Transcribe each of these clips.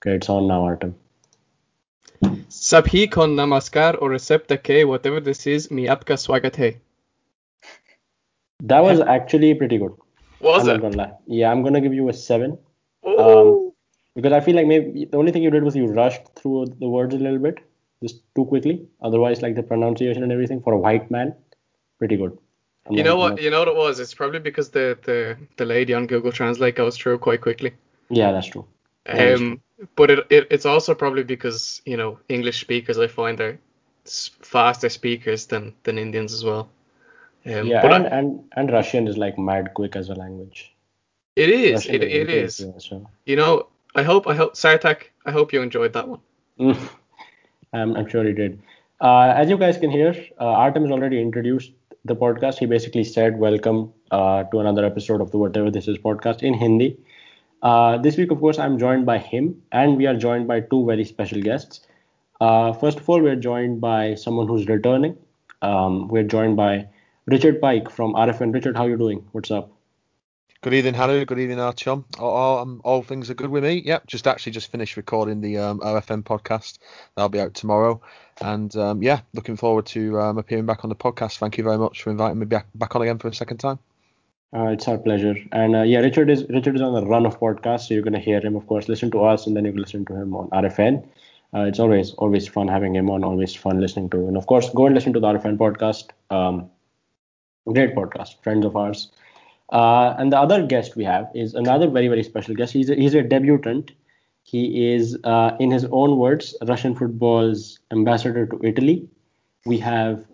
Okay, it's on now, Artem. Sabhi kon namaskar or recepta ke whatever this is mi apka swagat hai. That was actually pretty good. Was I'm it? not gonna lie. Yeah, I'm gonna give you a seven. Um, because I feel like maybe the only thing you did was you rushed through the words a little bit, just too quickly. Otherwise, like the pronunciation and everything for a white man, pretty good. I'm you know what? You know what it was? It's probably because the the the lady on Google Translate goes through quite quickly. Yeah, that's true. Um, but it, it it's also probably because you know English speakers I find are faster speakers than than Indians as well. Um, yeah, but and, I- and and Russian is like mad quick as a language. it is Russian it, it is. So. You know, I hope I hope Sartak, I hope you enjoyed that one. Mm. I'm, I'm sure he did. Uh, as you guys can hear, uh, Artem has already introduced the podcast. He basically said, Welcome uh, to another episode of the Whatever This Is podcast in Hindi. Uh, this week, of course, I'm joined by him, and we are joined by two very special guests. Uh, first of all, we're joined by someone who's returning. Um, we're joined by Richard Pike from RFN. Richard, how you doing? What's up? Good evening, Harry. Good evening, Artyom. All, all, um, all things are good with me. Yep, just actually just finished recording the um, OFM podcast. That'll be out tomorrow. And um, yeah, looking forward to um, appearing back on the podcast. Thank you very much for inviting me back, back on again for a second time. Uh, it's our pleasure. And uh, yeah, Richard is Richard is on the run of podcasts, so you're gonna hear him, of course, listen to us, and then you can listen to him on RFN. Uh, it's always always fun having him on, always fun listening to, and of course, go and listen to the RFN podcast. Um, great podcast, friends of ours. Uh, and the other guest we have is another very very special guest. He's a, he's a debutant. He is, uh, in his own words, Russian football's ambassador to Italy. We have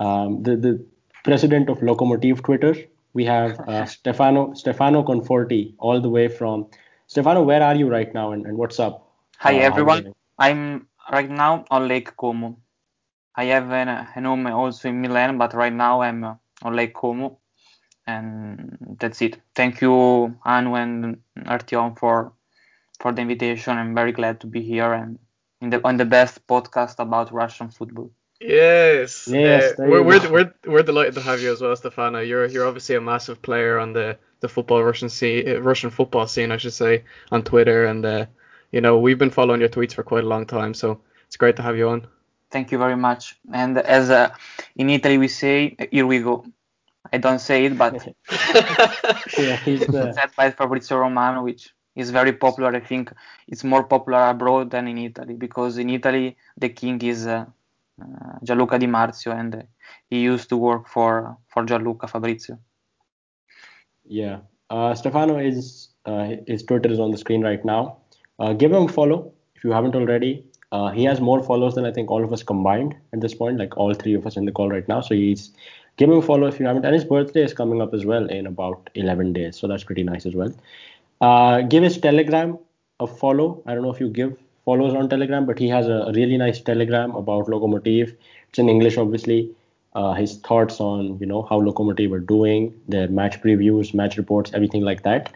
um, the the president of Lokomotiv Twitter. We have uh, Stefano Stefano Conforti, all the way from Stefano. Where are you right now, and, and what's up? Hi Uh, everyone. I'm right now on Lake Como. I have an, a home also in Milan, but right now I'm uh, on Lake Como, and that's it. Thank you, Anu and Artyom for for the invitation. I'm very glad to be here and in the on the best podcast about Russian football. Yes. Yes, uh, we're, we're, we're we're delighted to have you as well, Stefano. You're you're obviously a massive player on the the football Russian scene, uh, Russian football scene, I should say, on Twitter, and uh, you know we've been following your tweets for quite a long time, so it's great to have you on. Thank you very much. And as uh, in Italy we say, here we go. I don't say it, but Yeah, he's the said by Fabrizio Romano, which is very popular. I think it's more popular abroad than in Italy because in Italy the king is uh, uh, Gianluca Di Marzio and he used to work for for Gianluca Fabrizio. Yeah. Uh, Stefano is uh, his Twitter is on the screen right now. Uh, give him a follow if you haven't already. Uh, he has more followers than I think all of us combined at this point, like all three of us in the call right now. So he's give him a follow if you haven't. And his birthday is coming up as well in about 11 days, so that's pretty nice as well. Give his Telegram a follow. I don't know if you give follows on Telegram, but he has a really nice Telegram about Lokomotiv. It's in English, obviously. Uh, his thoughts on you know how Lokomotiv are doing, their match previews, match reports, everything like that.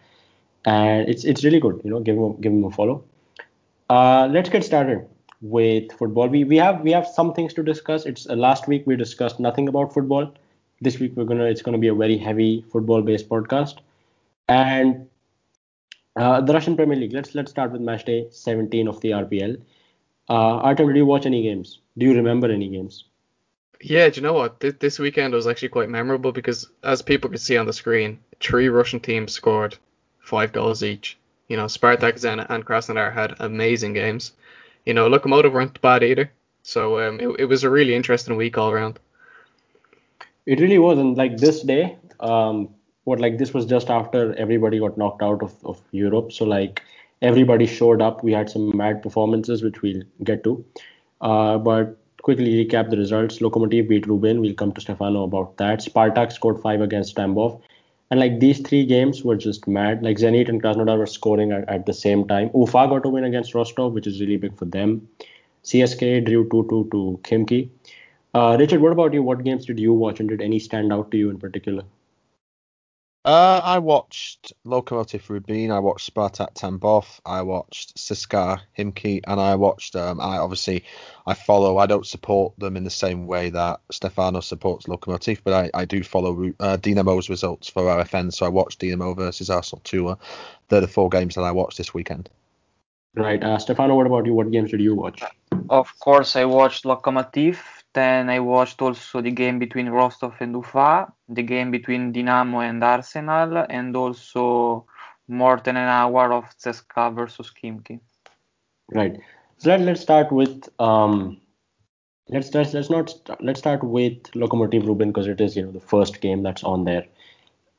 And it's it's really good. You know, give him a, give him a follow. Uh, let's get started with football. We we have we have some things to discuss. It's uh, last week we discussed nothing about football. This week we're gonna it's gonna be a very heavy football based podcast. And uh, the Russian Premier League. Let's let's start with match day 17 of the RPL. Uh, Artem, did you watch any games? Do you remember any games? Yeah, do you know what? This, this weekend was actually quite memorable because, as people could see on the screen, three Russian teams scored five goals each. You know, Spartak, Zenit, and Krasnodar had amazing games. You know, Lokomotiv weren't bad either. So um, it, it was a really interesting week all around. It really was, and like this day, um, what like this was just after everybody got knocked out of, of Europe. So like everybody showed up. We had some mad performances, which we'll get to. Uh, but quickly recap the results. Lokomotiv beat Rubin. We'll come to Stefano about that. Spartak scored five against Tambov. And like these three games were just mad. Like Zenit and Krasnodar were scoring at, at the same time. Ufa got a win against Rostov, which is really big for them. CSK drew 2-2 to Khimki. Uh, Richard, what about you? What games did you watch, and did any stand out to you in particular? Uh, I watched Lokomotiv Rubin, I watched Spartak Tambov, I watched CSKA Khimki, and I watched. Um, I obviously I follow. I don't support them in the same way that Stefano supports Lokomotiv, but I, I do follow uh, Dinamo's results for RFN. So I watched Dinamo versus Arsenal too. Uh, they're the four games that I watched this weekend. Right. Uh, Stefano, what about you? What games did you watch? Of course, I watched Lokomotiv. Then I watched also the game between Rostov and Ufa, the game between Dinamo and Arsenal, and also more than an hour of CSKA versus Khimki. Right. So let, let's start with um, let's let's let's not st- let's start with Lokomotiv Rubin because it is you know the first game that's on there.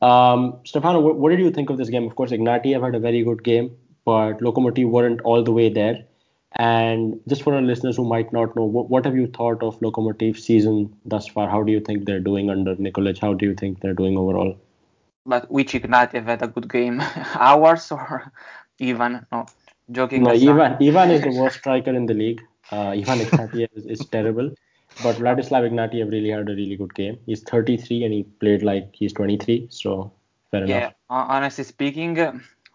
Um, Stefano, what, what did you think of this game? Of course, Ignatiev had a very good game, but Lokomotiv weren't all the way there. And just for our listeners who might not know, what, what have you thought of Lokomotiv season thus far? How do you think they're doing under Nikolic? How do you think they're doing overall? But which Ignatiev had a good game? Ours or Ivan? No, joking. No. Ivan, Ivan is the worst striker in the league. Uh, Ivan Ignatiev is, is terrible. But Vladislav Ignatiev really had a really good game. He's 33 and he played like he's 23. So fair Yeah, enough. hon- honestly speaking,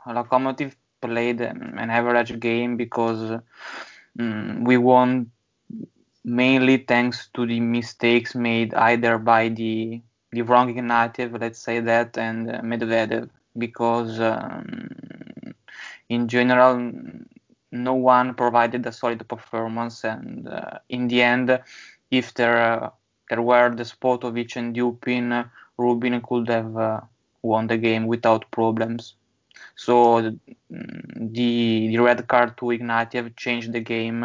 Lokomotiv played um, an average game because mm, we won mainly thanks to the mistakes made either by the the wrong Ignatiev, let's say that, and uh, Medvedev, because um, in general no one provided a solid performance, and uh, in the end, if there uh, there were the Despotovic and Dupin, Rubin could have uh, won the game without problems. So mm, the the red card to Ignatiev changed the game,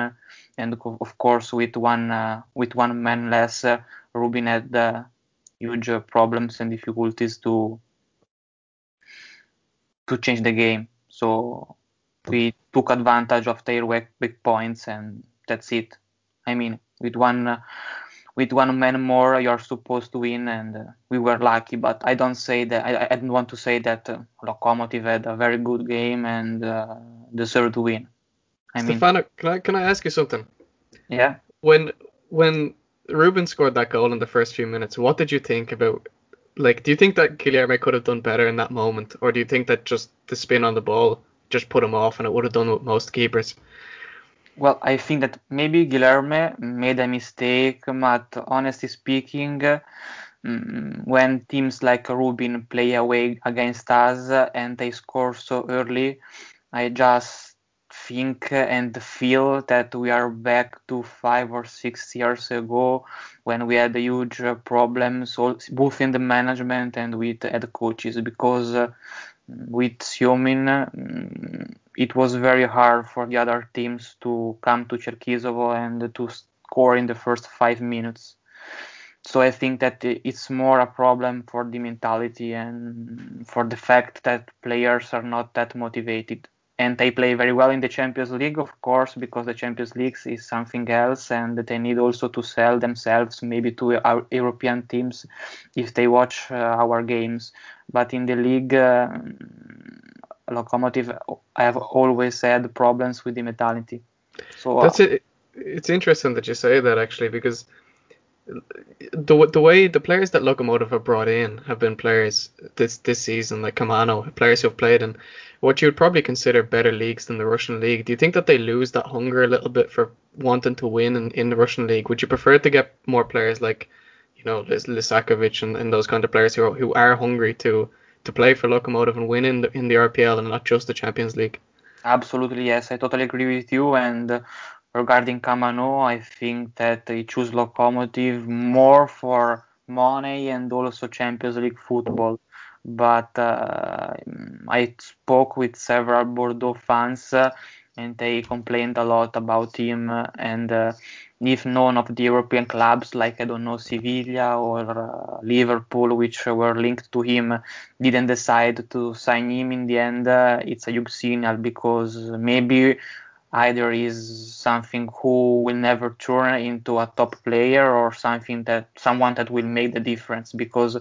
and of course with one uh, with one man less, uh, Rubin had uh, huge uh, problems and difficulties to to change the game. So we took advantage of their weak, points, and that's it. I mean, with one uh, with one man more, you're supposed to win, and uh, we were lucky. But I don't say that. I, I don't want to say that uh, Lokomotiv had a very good game and uh, deserved to win. I mean, Stefano, can I can I ask you something? yeah. When when Rubin scored that goal in the first few minutes, what did you think about? Like, do you think that Guilherme could have done better in that moment, or do you think that just the spin on the ball just put him off, and it would have done with most keepers? Well, I think that maybe Guilherme made a mistake, but honestly speaking, mm, when teams like Rubin play away against us and they score so early, I just think and feel that we are back to five or six years ago when we had huge problems both in the management and with head coaches because with Semin, mm, it was very hard for the other teams to come to Cherkizovo and to score in the first five minutes. So I think that it's more a problem for the mentality and for the fact that players are not that motivated. And they play very well in the Champions League, of course, because the Champions League is something else, and they need also to sell themselves maybe to our European teams if they watch uh, our games. But in the league, uh, Lokomotiv have always had problems with the mentality. So That's it. It's interesting that you say that actually because the the way the players that Lokomotiv have brought in have been players this this season like Kamano, players who have played in what you would probably consider better leagues than the Russian league. Do you think that they lose that hunger a little bit for wanting to win in, in the Russian league? Would you prefer to get more players like you know Lis- Lisakovich and, and those kind of players who are, who are hungry to to play for Lokomotiv and win in the in the RPL and not just the Champions League? Absolutely, yes, I totally agree with you. And regarding Kamano, I think that they choose Lokomotiv more for money and also Champions League football. But uh, I spoke with several Bordeaux fans uh, and they complained a lot about him. uh, and uh, if none of the European clubs, like I don't know, Sevilla or uh, Liverpool, which were linked to him, didn't decide to sign him in the end, uh, it's a huge signal because maybe either is something who will never turn into a top player or something that someone that will make the difference because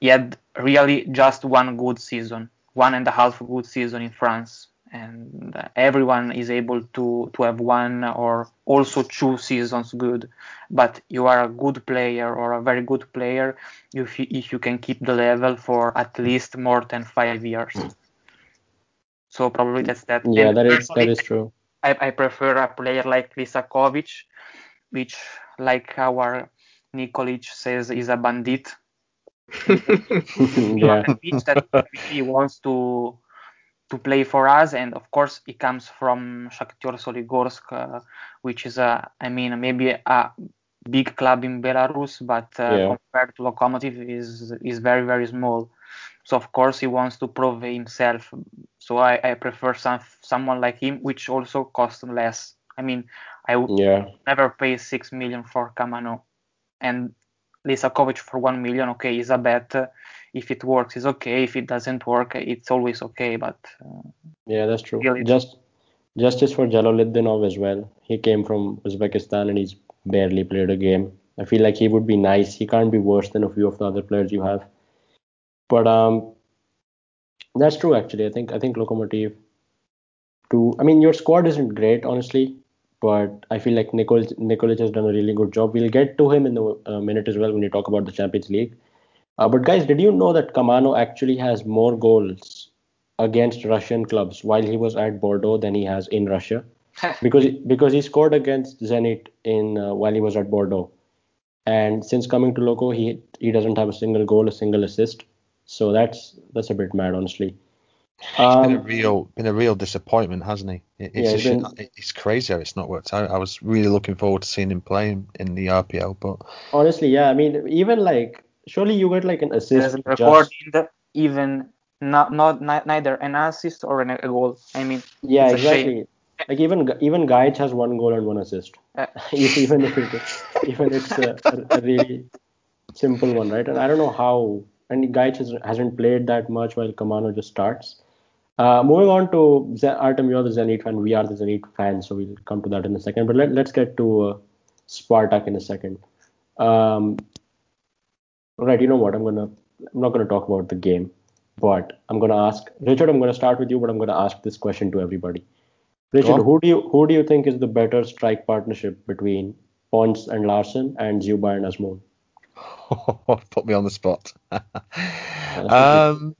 he had really just one good season, one and a half good season in France. And uh, everyone is able to, to have one or also two seasons good. But you are a good player or a very good player if you, if you can keep the level for at least more than five years. So probably that's that. Yeah, And that is that true. I, I prefer a player like Lisakovich, which, like our Nikolic says, is a bandit. yeah. that he wants to to play for us, and of course he comes from Shakhtar Soligorsk, uh, which is a, I mean, maybe a big club in Belarus, but uh, Yeah. compared to Lokomotiv is is very very small. So of course he wants to prove himself. So I, I prefer some someone like him, which also costs less. I mean, I would Yeah. never pay six million for Kamano, and Lisakovich for one million. Okay, is a bet. If it works, it's okay. If it doesn't work, it's always okay. But uh, Yeah, that's true. Really. Just justice for Jaloliddinov as well. He came from Uzbekistan and he's barely played a game. I feel like he would be nice. He can't be worse than a few of the other players you have. But um, that's true actually. I think I think Lokomotiv. To I mean, your squad isn't great honestly, but I feel like Nikolic, Nikolic has done a really good job. We'll get to him in the uh, minute as well when you talk about the Champions League. Uh, but guys, did you know that Kamano actually has more goals against Russian clubs while he was at Bordeaux than he has in Russia? Because because he scored against Zenit in uh, while he was at Bordeaux, and since coming to Loco, he he doesn't have a single goal, a single assist. So that's that's a bit mad, honestly. been a Um, real been a real disappointment, hasn't he? It- It's Yeah, a he's shit- been- it's crazy how it's not worked out. I was really looking forward to seeing him play in, in the RPL, but honestly, yeah. I mean, even like surely you get like an assist. a just- record even not not ni- neither an assist or an, a goal. I mean, Yeah, It's a shame. exactly. Like even even Gaich has one goal and one assist. Uh, even if it even it's a, a, a really simple one, right? And I don't know how. And Gaich has, hasn't played that much while Kamano just starts. Uh, moving on to Ze- Artem, you're the Zenit fan. We are the Zenit fans, so we'll come to that in a second. But let, let's get to uh, Spartak in a second. Um, right, you know what? I'm gonna I'm not gonna talk about the game, but I'm gonna ask Richard. I'm gonna start with you, but I'm gonna ask this question to everybody. Richard, who do you who do you think is the better strike partnership between Ponce and Larsson and Dzyuba and Azmoun? put me on the spot. um,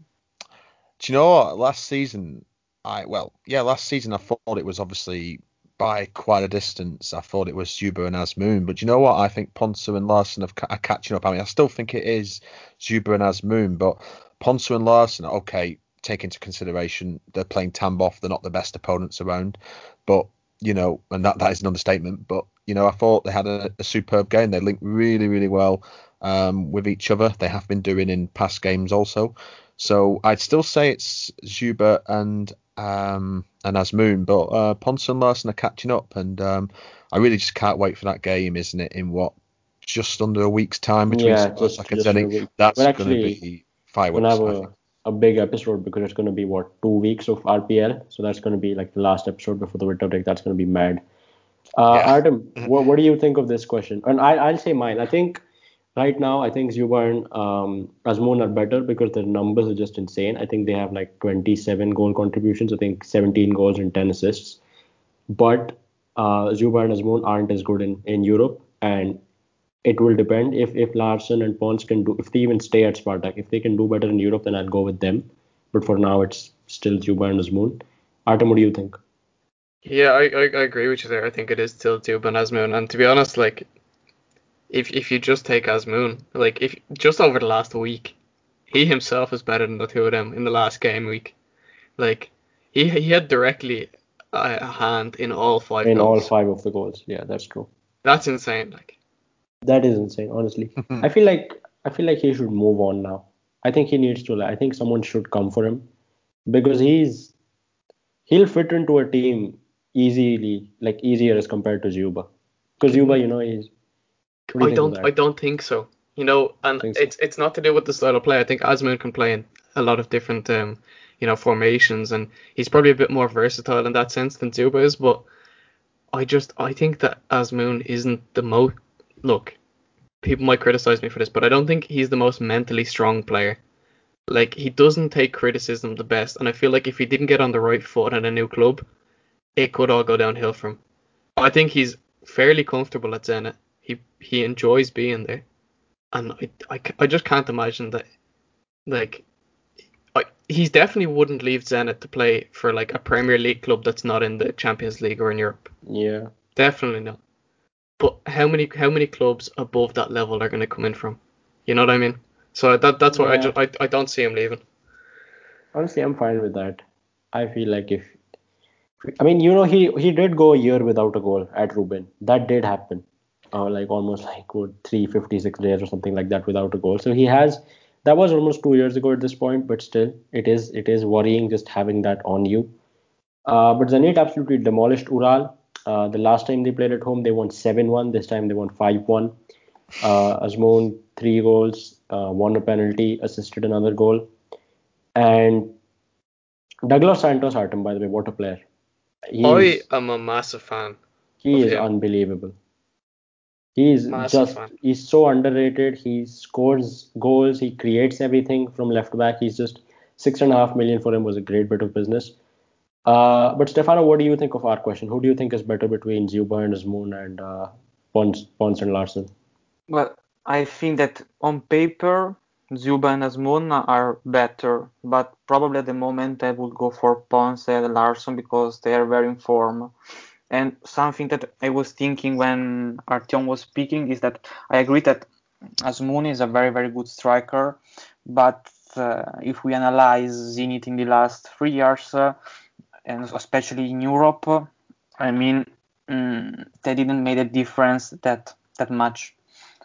do you know what? Last season, I well, yeah, last season I thought it was obviously by quite a distance. I thought it was Dzyuba and Azmoun, but do you know what? I think Ponce and Larsson have, are catching up. I mean, I still think it is Dzyuba and Azmoun, but Ponce and Larsson, okay, take into consideration they're playing Tambov, they're not the best opponents around, but you know, and that that is an understatement. But you know, I thought they had a, a superb game. They linked really, really well um, with each other. They have been doing in past games also. So I'd still say it's Dzyuba and um, and Azmoun, but uh, Ponce and Larsson are catching up, and um, I really just can't wait for that game, isn't it? In what just under a week's time between Yeah, just- and just a That's going to be fireworks. have a, think. a big episode because it's gonna be what two weeks of RPL, so that's gonna be like the last episode before the winter break. That's gonna be mad. Uh, Yeah. Artem, what, what do you think of this question? And I, I'll say mine. I think right now, I think Dzyuba and um, Azmoun are better because their numbers are just insane. I think they have like 27 goal contributions. I think 17 goals and 10 assists. But uh, Dzyuba and Azmoun aren't as good in, in Europe, and it will depend if if Larsson and Ponce can do if they even stay at Spartak. If they can do better in Europe, then I'll go with them. But for now, it's still Dzyuba and Azmoun. Artem, what do you think? Yeah, I, I, I agree with you there. I think it is still Dzyuba and Azmoun. And to be honest, like, if if you just take Azmoun, like, if just over the last week, he himself is better than the two of them in the last game week. Like, he he had directly a, a hand in all five In all five of the goals, yeah, that's true. That's insane. Like, That is insane, honestly. I feel like I feel like he should move on now. I think he needs to. I think someone should come for him because he's he'll fit into a team easily, like easier as compared to Dzyuba. Because Dzyuba, you know, he's. Do I don't? I don't think so. You know, and Think so? it's it's not to do with the style of play. I think Azmoun can play in a lot of different um you know formations, and he's probably a bit more versatile in that sense than Dzyuba is. But I just I think that Azmoun isn't the most look. People might criticize me for this, but I don't think he's the most mentally strong player. Like he doesn't take criticism the best, and I feel like if he didn't get on the right foot at a new club, it could all go downhill for him. I think he's fairly comfortable at Zenit. He he enjoys being there, and I, I, I just can't imagine that. Like, I, he definitely wouldn't leave Zenit to play for like a Premier League club that's not in the Champions League or in Europe. Yeah. Definitely not. But how many how many clubs above that level are going to come in from? You know what I mean? So that that's why I just I, I don't see him leaving. Honestly, I'm fine with that. I feel like if I mean, you know, he he did go a year without a goal at Rubin. That did happen. Uh, like almost like what, 356 days or something like that without a goal. So he has that was almost two years ago at this point, but still it is it is worrying just having that on you. Uh, but Zenit absolutely demolished Ural. Uh, the last time they played at home, they won 7-1. This time they won 5-1. Uh, Azmoun three goals, uh, won a penalty, assisted another goal, and Douglas Santos Artem, by the way, what a player. I am a massive fan. He is him. unbelievable. He's Massive just fan. he's so underrated. He scores goals. He creates everything from left back. He's just six and a half million for him was a great bit of business. Uh, but Stefano, what do you think of our question? Who do you think is better between Dzyuba and Azmoun and uh, Ponce, Ponce and Larsson? Well, I think that on paper, Dzyuba and Azmoun are better, but probably at the moment I would go for Ponce and Larsson because they are very in form. And something that I was thinking when Artyom was speaking is that I agree that Azmoun is a very, very good striker, but uh, if we analyze Zenit in the last three years, uh, and especially in Europe, I mean, mm, they didn't make a difference that that much.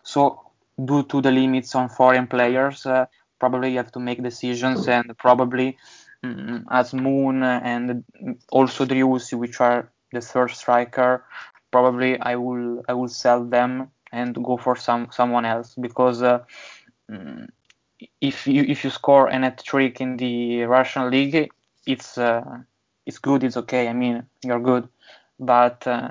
So due to the limits on foreign players, uh, probably you have to make decisions, and probably mm, Azmoun and also Driussi, which are the third striker, probably I will I will sell them and go for some someone else because uh, mm, if you if you score an hat trick in the Russian league, it's uh, it's good, it's okay. I mean, you're good, but uh,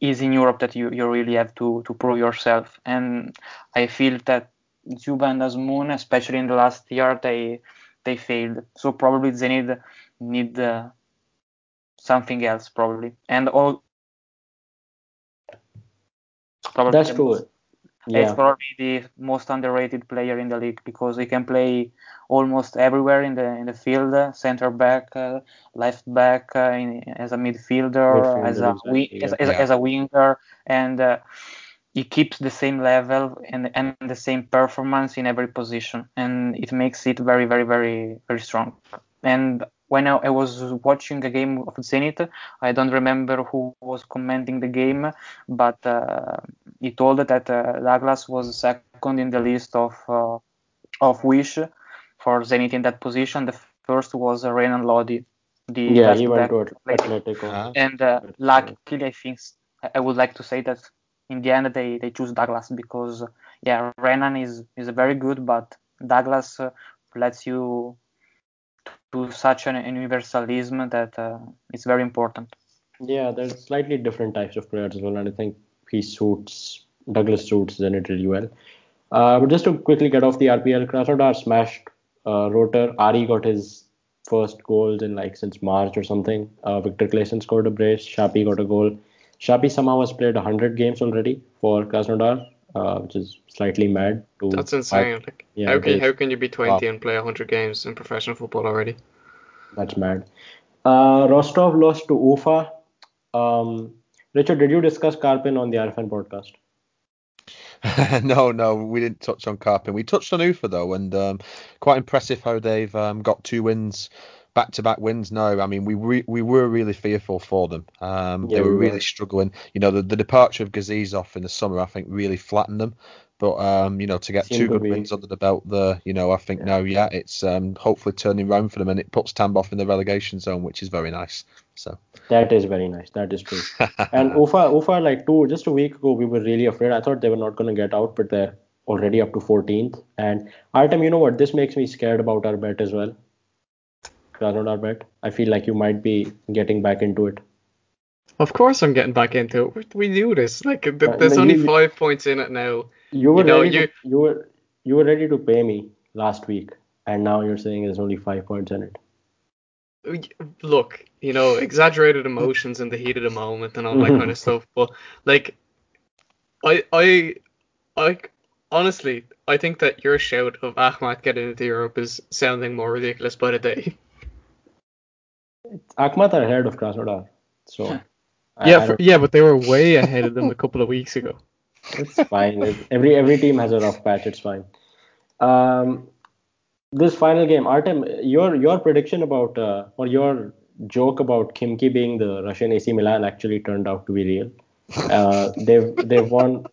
is in Europe that you, you really have to, to prove yourself. And I feel that Dzyuba and Azmoun, especially in the last year, they they failed. So probably they need need uh, something else probably. And all probably That's true. most- It's probably the most underrated player in the league because he can play almost everywhere in the in the field, uh, center back, uh, left back, uh, in, as a midfielder, as a Midfielder, exactly, as, as, Yeah. as a winger, and uh, he keeps the same level and and the same performance in every position, and it makes it very very very very strong. And when I, I was watching a game of Zenit, I don't remember who was commenting the game, but uh, he told that uh, Douglas was second in the list of uh, of Wish for Zenit in that position. The first was uh, Renan Lodi, the yeah, he went to Atletico. Uh-huh. and uh, That's luckily, I think I would like to say that in the end they, they choose Douglas because yeah, Renan is is very good, but Douglas uh, lets you do such an universalism that uh, it's very important. Yeah, there's slightly different types of players as well, and I think he suits Douglas suits Zenit really well. Uh, but just to quickly get off the RPL, Krasnodar smashed uh, Rotor. Ari got his first goals in like since March or something. Uh, Victor Claesson scored a brace. Shapi got a goal. Shapi somehow has played 100 games already for Krasnodar, uh, which is slightly mad. To That's insane. Like, Yeah, how can how can you be 20 Wow. and play 100 games in professional football already? That's mad. Uh, Rostov lost to Ufa. Um, Richard, did you discuss Karpin on the RFN podcast? no, no, we didn't touch on Karpin. We touched on Ufa though, and um, quite impressive how they've um, got two wins, back-to-back wins No, I mean, we re- we were really fearful for them. Um, Yeah, they were we really struggling. You know, the, the departure of Gazizov in the summer, I think, really flattened them. But um, you know, to get Seemed two good be. wins under the belt there, you know, I think now, yeah, it's um, hopefully turning round for them, and it puts Tambov in the relegation zone, which is very nice. So. That is very nice. That is true. And Ufa, Ufa, like two, just a week ago, we were really afraid. I thought they were not going to get out, but they're already up to 14th. And Artem, you know what? This makes me scared about our bet as well. Krasnodar bet. I feel like you might be getting back into it. Of course, I'm getting back into it. We- We do this. Like, th- Uh, there's only you- five points in it now. You were You know, ready. you- To, you were you were ready to pay me last week, and now you're saying there's only five points in it. Look, you know, exaggerated emotions in the heat of the moment and all that kind of stuff. But like, I, I, I, honestly, I think that your shout of Akhmat getting into Europe is sounding more ridiculous by the day. Akhmat are ahead of Krasnodar, so I- yeah, I for, yeah, but they were way ahead of them a couple of weeks ago. It's fine. It- every every team has a rough patch. It's fine. Um, this final game, Artem, your your prediction about uh, or your joke about Khimki being the Russian AC Milan actually turned out to be real. Uh, they've they've won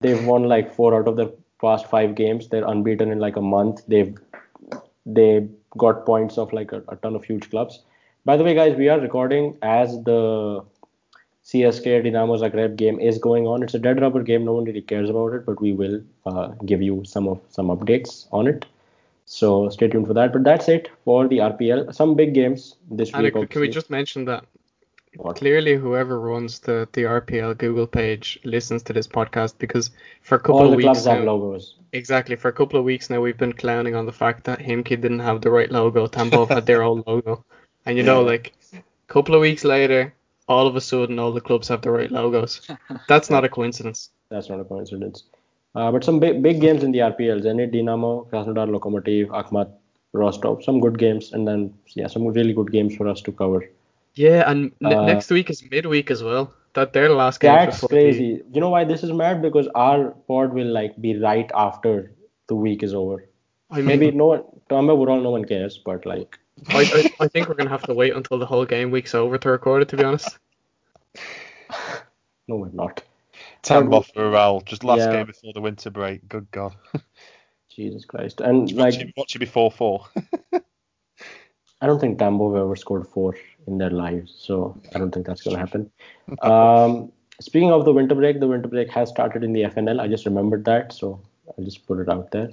they've won like four out of their past five games. They're unbeaten in like a month. They've they got points of like a, a ton of huge clubs. By the way, guys, we are recording as the CSK Dinamo Zagreb game is going on. It's a dead rubber game. No one really cares about it, but we will uh, give you some of some updates on it. So stay tuned for that. But that's it for the RPL. Some big games this week. can we just mention that What? clearly whoever runs the, the RPL Google page listens to this podcast because for a couple All of the weeks clubs have now, logos. exactly for a couple of weeks now we've been clowning on the fact that Khimki didn't have the right logo, Tambov had their own logo, and you know like a couple of weeks later, all of a sudden all the clubs have the right logos. That's not a coincidence. That's not a coincidence. Uh, but some big, big games in the RPL: Zenit, Dinamo, Krasnodar, Lokomotiv, Akhmat, Rostov. Some good games, and then yeah, some really good games for us to cover. Yeah, and ne- Uh, next week is midweek as well. That their last game. That's before the- crazy. You know why this is mad? Because our pod will like be right after the week is over. I mean, Maybe no one, overall, no one cares, but like, I, I, I think we're gonna have to wait until the whole game week's over to record it. To be honest. no, we're not. Tambov for a Ural, just last Yeah. game before the winter break. Good God. Jesus Christ. And watch, like, it, watch it before four. I don't think Tambo have ever scored four in their lives, so I don't think that's going to happen. Um, speaking of the winter break, the winter break has started in the FNL. I just remembered that, so I'll just put it out there.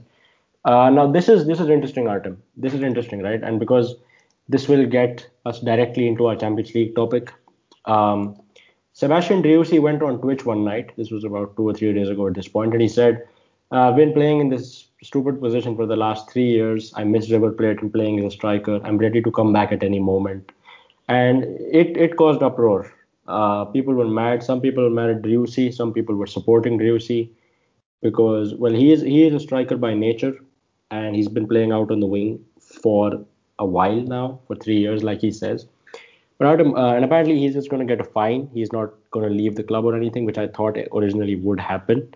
Uh, now this is this is interesting, Artem. This is interesting, right? And because this will get us directly into our Champions League topic. Um, Sebastian Driussi went on Twitch one night. This was about two or three days ago at this point, and he said, "I've been playing in this stupid position for the last three years. I miss River Plate and playing as a striker. I'm ready to come back at any moment." And it it caused uproar. Uh, people were mad. Some people were mad at Driussi. Some people were supporting Driussi because well, he is he is a striker by nature, and he's been playing out on the wing for a while now, for three years, like he says. But Artem, uh, and apparently he's just going to get a fine. He's not going to leave the club or anything, which I thought originally would happen.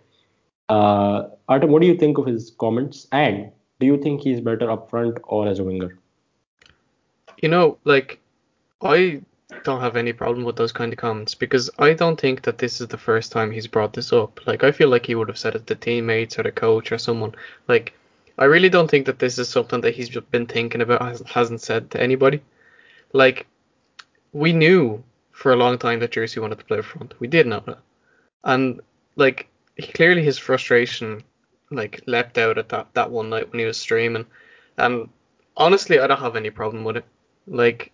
Uh, Artem, what do you think of his comments? And do you think he's better up front or as a winger? You know, like I don't have any problem with those kind of comments because I don't think that this is the first time he's brought this up. Like I feel like he would have said it to teammates or the coach or someone. Like I really don't think that this is something that he's just been thinking about has- hasn't said to anybody. Like we knew for a long time that Driussi wanted to play up front. We did know that. And like he, clearly his frustration like leapt out at that that one night when he was streaming. And honestly, I don't have any problem with it. Like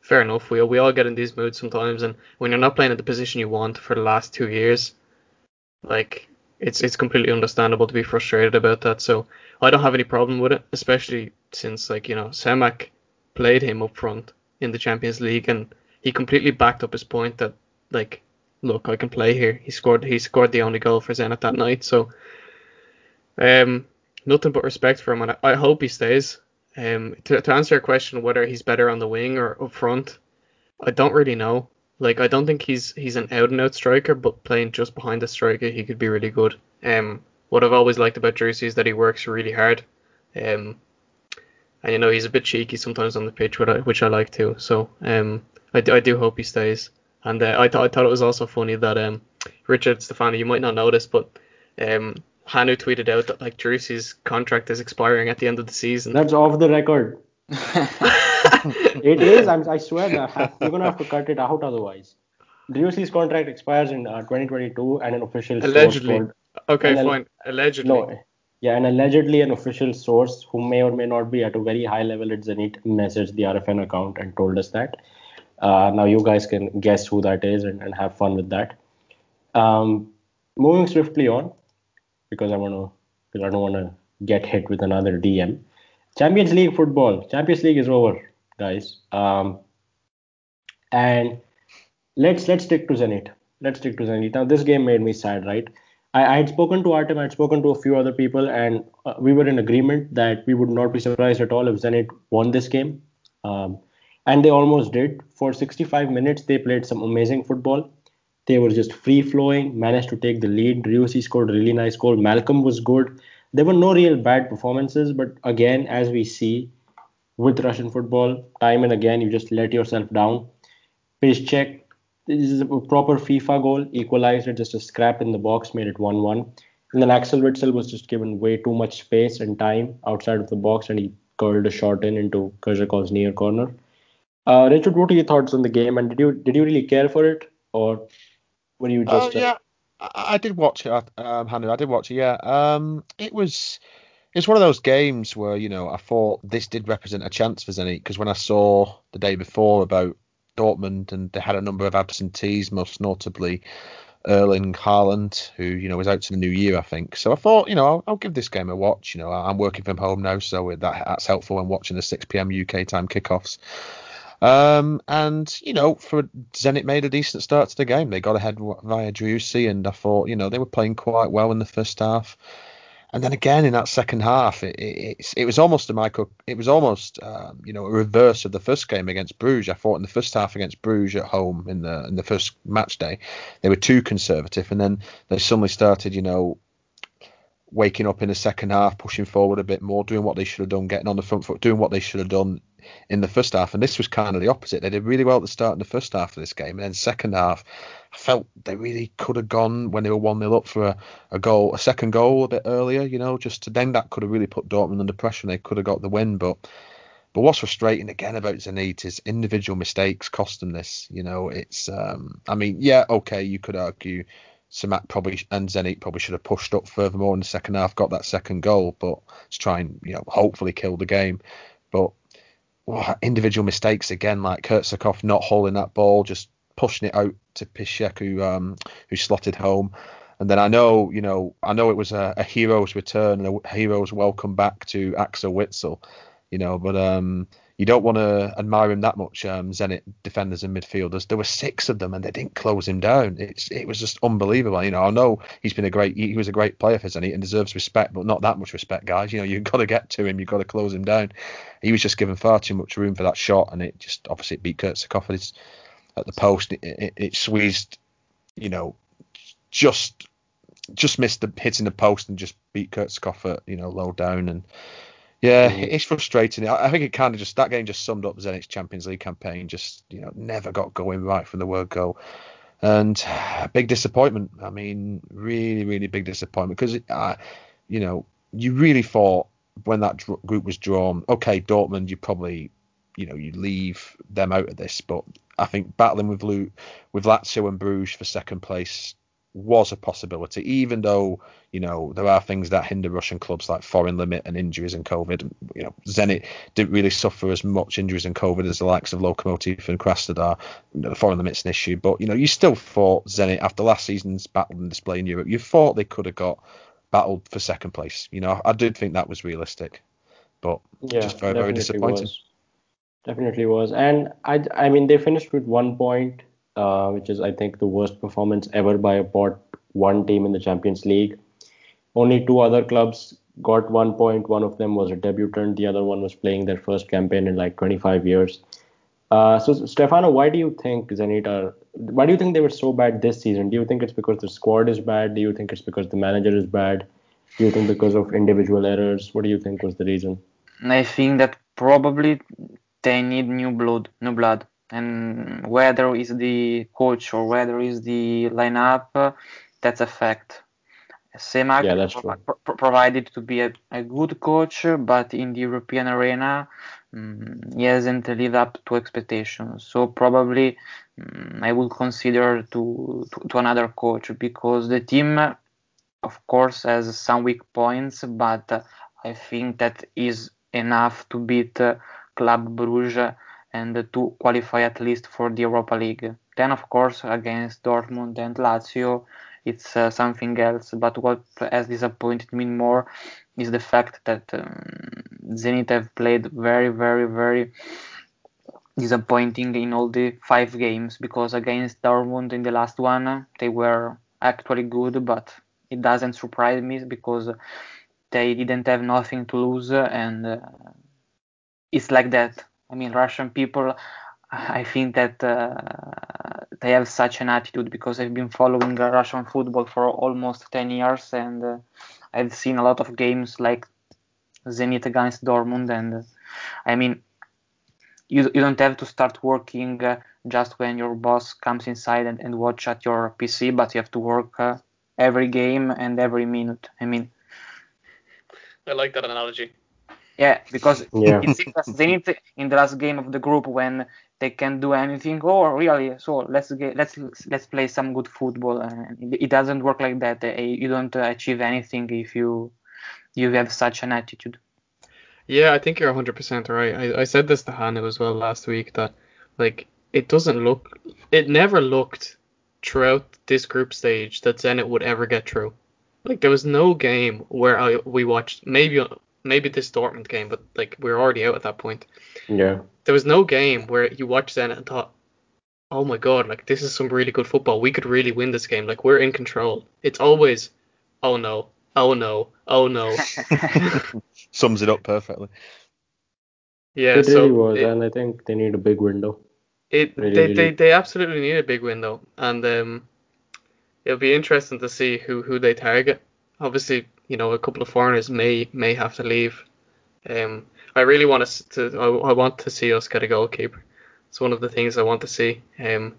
fair enough. We we all get in these moods sometimes, and when you're not playing at the position you want for the last two years, like it's it's completely understandable to be frustrated about that. So I don't have any problem with it, especially since like you know Semak played him up front in the Champions League, and he completely backed up his point that like look I can play here. He scored he scored the only goal for Zenit that night. So um nothing but respect for him, and I, I hope he stays. Um, to, to answer your question, whether he's better on the wing or up front, I don't really know. Like, I don't think he's he's an out and out striker, but playing just behind the striker, he could be really good. Um, what I've always liked about Driussi is that he works really hard. Um, and you know he's a bit cheeky sometimes on the pitch, which I, which I like too. So um, I, do- I do hope he stays. And uh, I thought I thought it was also funny that um, Richard Stefano, you might not know this, but um, Hanu tweeted out that like Driussi's contract is expiring at the end of the season. That's off the record. It is. I'm, I swear that you're gonna have to cut it out otherwise. Driussi's contract expires in uh, 2022, and an official source Allegedly. told- Okay, And fine. Allegedly. No, yeah, and allegedly an official source who may or may not be at a very high level at Zenit messaged the RFN account and told us that. Uh, now you guys can guess who that is and, and have fun with that. Um, moving swiftly on, because I want to, because I don't want to get hit with another DM. Champions League football. Champions League is over, guys. Um, and let's let's stick to Zenit. Let's stick to Zenit. Now this game made me sad, right? I, had spoken to Artem, I had spoken to a few other people, and uh, we were in agreement that we would not be surprised at all if Zenit won this game. Um, and they almost did. For 65 minutes, they played some amazing football. They were just free flowing, managed to take the lead. Driussi scored a really nice goal. Malcom was good. there were no real bad performances, but again, as we see with Russian football, time and again, you just let yourself down. Piszczek, this is a proper FIFA goal, equalized it, just a scrap in the box, made it 1 1. And then Axel Witsel was just given way too much space and time outside of the box, and he curled a shot in into Kerzhakov's near corner. Uh, Richard, what are your thoughts on the game, and did you did you really care for it, or were you just? uh, yeah, I, did watch it, um. I did watch it. Yeah, um, it was it's one of those games where you know I thought this did represent a chance for Zenit because when I saw the day before about Dortmund and they had a number of absentees, most notably Erling Haaland, who you know is out to the new year, I think. So I thought, you know, I'll, I'll give this game a watch. You know, I'm working from home now, so that that's helpful when watching the 6 p.m. UK time kickoffs. Um, and you know, for Zenit made a decent start to the game. They got ahead via Driussi, and I thought, you know, they were playing quite well in the first half. And then again in that second half, it, it, it was almost a Michael. It was almost, um, you know, a reverse of the first game against Bruges. I thought in the first half against Bruges at home in the in the first match day, they were too conservative, and then they suddenly started, you know, waking up in the second half, pushing forward a bit more, doing what they should have done, getting on the front foot, doing what they should have done in the first half. And this was kind of the opposite. They did really well at the start in the first half of this game, and then second half, I felt they really could have gone when they were one 0 up for a, a goal, a second goal a bit earlier. You know, just to, then that could have really put Dortmund under pressure, and they could have got the win. But but what's frustrating again about Zenit is individual mistakes cost them this. You know, it's um, I mean, yeah, okay, you could argue Semak probably and Zenit probably should have pushed up furthermore in the second half, got that second goal, but to try and you know hopefully kill the game. But well, individual mistakes again, like Kerzhakov not holding that ball, just pushing it out to Piszczek, who um, who slotted home. And then I know, you know, I know it was a, a hero's return and a hero's welcome back to Axel Witsel, you know, but um, you don't want to admire him that much. Um, Zenit defenders and midfielders, there were six of them, and they didn't close him down. It's it was just unbelievable. You know, I know he's been a great, he was a great player for Zenit and deserves respect, but not that much respect, guys. You know, you've got to get to him, you've got to close him down. He was just given far too much room for that shot, and it just obviously it beat Kerzhakov at, at the post. It, it, it squeezed, you know, just just missed the hitting the post and just beat Kerzhakov at you know low down and yeah, Mhm. it's frustrating. I, I think it kind of just that game just summed up Zenit's Champions League campaign. Just you know never got going right from the word go, and a big disappointment. I mean, really, really big disappointment because uh, you know you really thought when that dr- group was drawn, okay, Dortmund, you probably you know you leave them out of this, but I think battling with Lu- with Lazio and Bruges for second place was a possibility, even though you know there are things that hinder Russian clubs like foreign limit and injuries and COVID. You know, Zenit didn't really suffer as much injuries and COVID as the likes of Lokomotiv and Krasnodar. You know, the foreign limit's an issue, but you know you still thought Zenit after last season's battle and display in Europe, you thought they could have got battled for second place. You know, I did think that was realistic, but Yeah, just very very disappointing. was. Definitely was. And I, I mean, they finished with one point, uh, which is, I think, the worst performance ever by a pot one team in the Champions League. Only two other clubs got one point. One of them was a debutant. The other one was playing their first campaign in like 25 years. Uh, so, Stefano, why do you think Zenit are? Why do you think they were so bad this season? Do you think it's because the squad is bad? Do you think it's because the manager is bad? Do you think because of individual errors? What do you think was the reason? I think that probably they need new blood, new blood, and whether is the coach or whether is the lineup, that's a fact. Semak Yeah, that's provi- true. pro- pro- provided to be a, a good coach, but in the European arena, mm, he hasn't lived up to expectations. So probably mm, I would consider to, to to another coach because the team, of course, has some weak points, but uh, I think that is enough to beat uh, Club Bruges and to qualify at least for the Europa League. Then, of course, against Dortmund and Lazio, it's uh, something else. But what has disappointed me more is the fact that um, Zenit have played very, very, very disappointing in all the five games because against Dortmund in the last one they were actually good, but it doesn't surprise me because they didn't have nothing to lose and uh, it's like that. I mean, Russian people, I think that uh, they have such an attitude because I've been following uh, Russian football for almost 10 years and uh, I've seen a lot of games like Zenit against Dortmund, and uh, I mean, you you don't have to start working uh, just when your boss comes inside and, and watch at your PC, but you have to work uh, every game and every minute. I mean, I like that analogy. Yeah, because Yeah. it seems that Zenit in the last game of the group when they can do anything. Oh, really? So let's get let's let's play some good football. And it, it doesn't work like that. Uh, You don't achieve anything if you you have such an attitude. Yeah, I think you're 100% right. I, I said this to Hannah as well last week that like it doesn't look it never looked throughout this group stage that Zenit would ever get through. Like there was no game where I we watched maybe maybe this Dortmund game, but like we were already out at that point. Yeah. There was no game where you watched Zenit and thought, "Oh my god, like this is some really good football. We could really win this game. Like we're in control." It's always, "Oh no, oh no, oh no." Sums it up perfectly. Yeah, it so really was, it- and I think they need a big window. It Really, they, really- they they absolutely need a big window, and um, it'll be interesting to see who who they target. Obviously, you know, a couple of foreigners may may have to leave. Um, I really want us to I, I want to see us get a goalkeeper. It's one of the things I want to see. Um,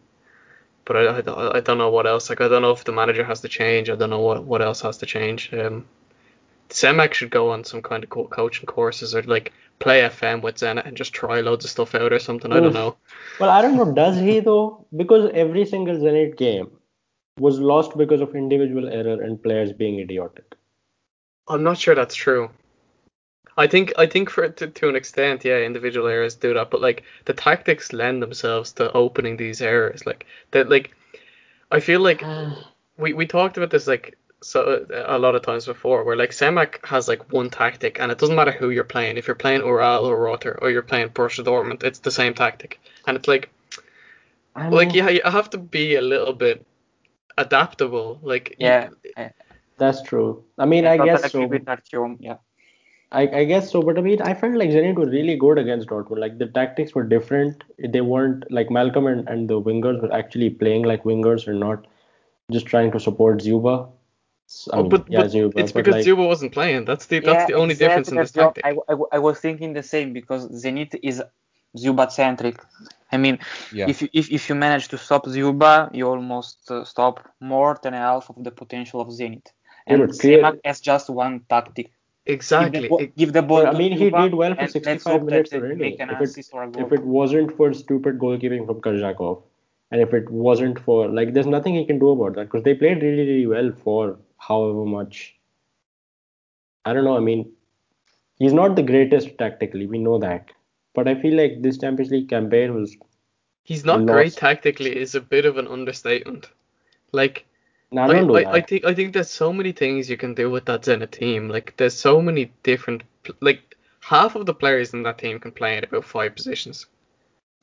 but I, I, don't- I don't know what else. Like I don't know if the manager has to change. I don't know what what else has to change. Um, Semak should go on some kind of co- coaching courses or like play FM with Zenit and just try loads of stuff out or something. I don't know. Well, I don't know. Does he though? Because every single Zenit game was lost because of individual error and players being idiotic. I'm not sure that's true. I think I think for to, to an extent, yeah, individual errors do that, but like the tactics lend themselves to opening these errors. Like that, like I feel like uh. we we talked about this like so a lot of times before, where like Semak has like one tactic, and it doesn't matter who you're playing. If you're playing Ural or Rotor or you're playing Borussia Dortmund, it's the same tactic, and it's like like yeah, you have to be a little bit adaptable. Like you- Yeah, That's true. I mean, I I guess so. with Artyom. Yeah, I, I guess so, but I mean, I felt like Zenit was really good against Dortmund. Like the tactics were different. They weren't like Malcom and, and the wingers were actually playing like wingers and not just trying to support Dzyuba. S- I oh, mean, but, yeah, but Dzyuba, it's but because like, Dzyuba wasn't playing. That's the that's yeah, the only difference in this exactly, tactic. I, I, I was thinking the same because Zenit is Dzyuba centric. I mean, Yeah. if you if, if you manage to stop Dzyuba, you almost uh, stop more than half of the potential of Zenit. Yeah, And Semak has just one tactic. Exactly. Give the, ball- give the ball But, I to mean, he did well for 65 minutes already. make an If it, assist or a goal. if it wasn't for stupid goalkeeping from Kerzhakov, and if it wasn't for like, there's nothing he can do about that because they played really, really well for however much. I don't know. I mean, he's not the greatest tactically. We know that, but I feel like this Champions League campaign was. he's not lost. great tactically is a bit of an understatement. Like No, I I, I, think I think there's so many things you can do with that Zenit team. Like there's so many different like half of the players in that team can play at about five positions.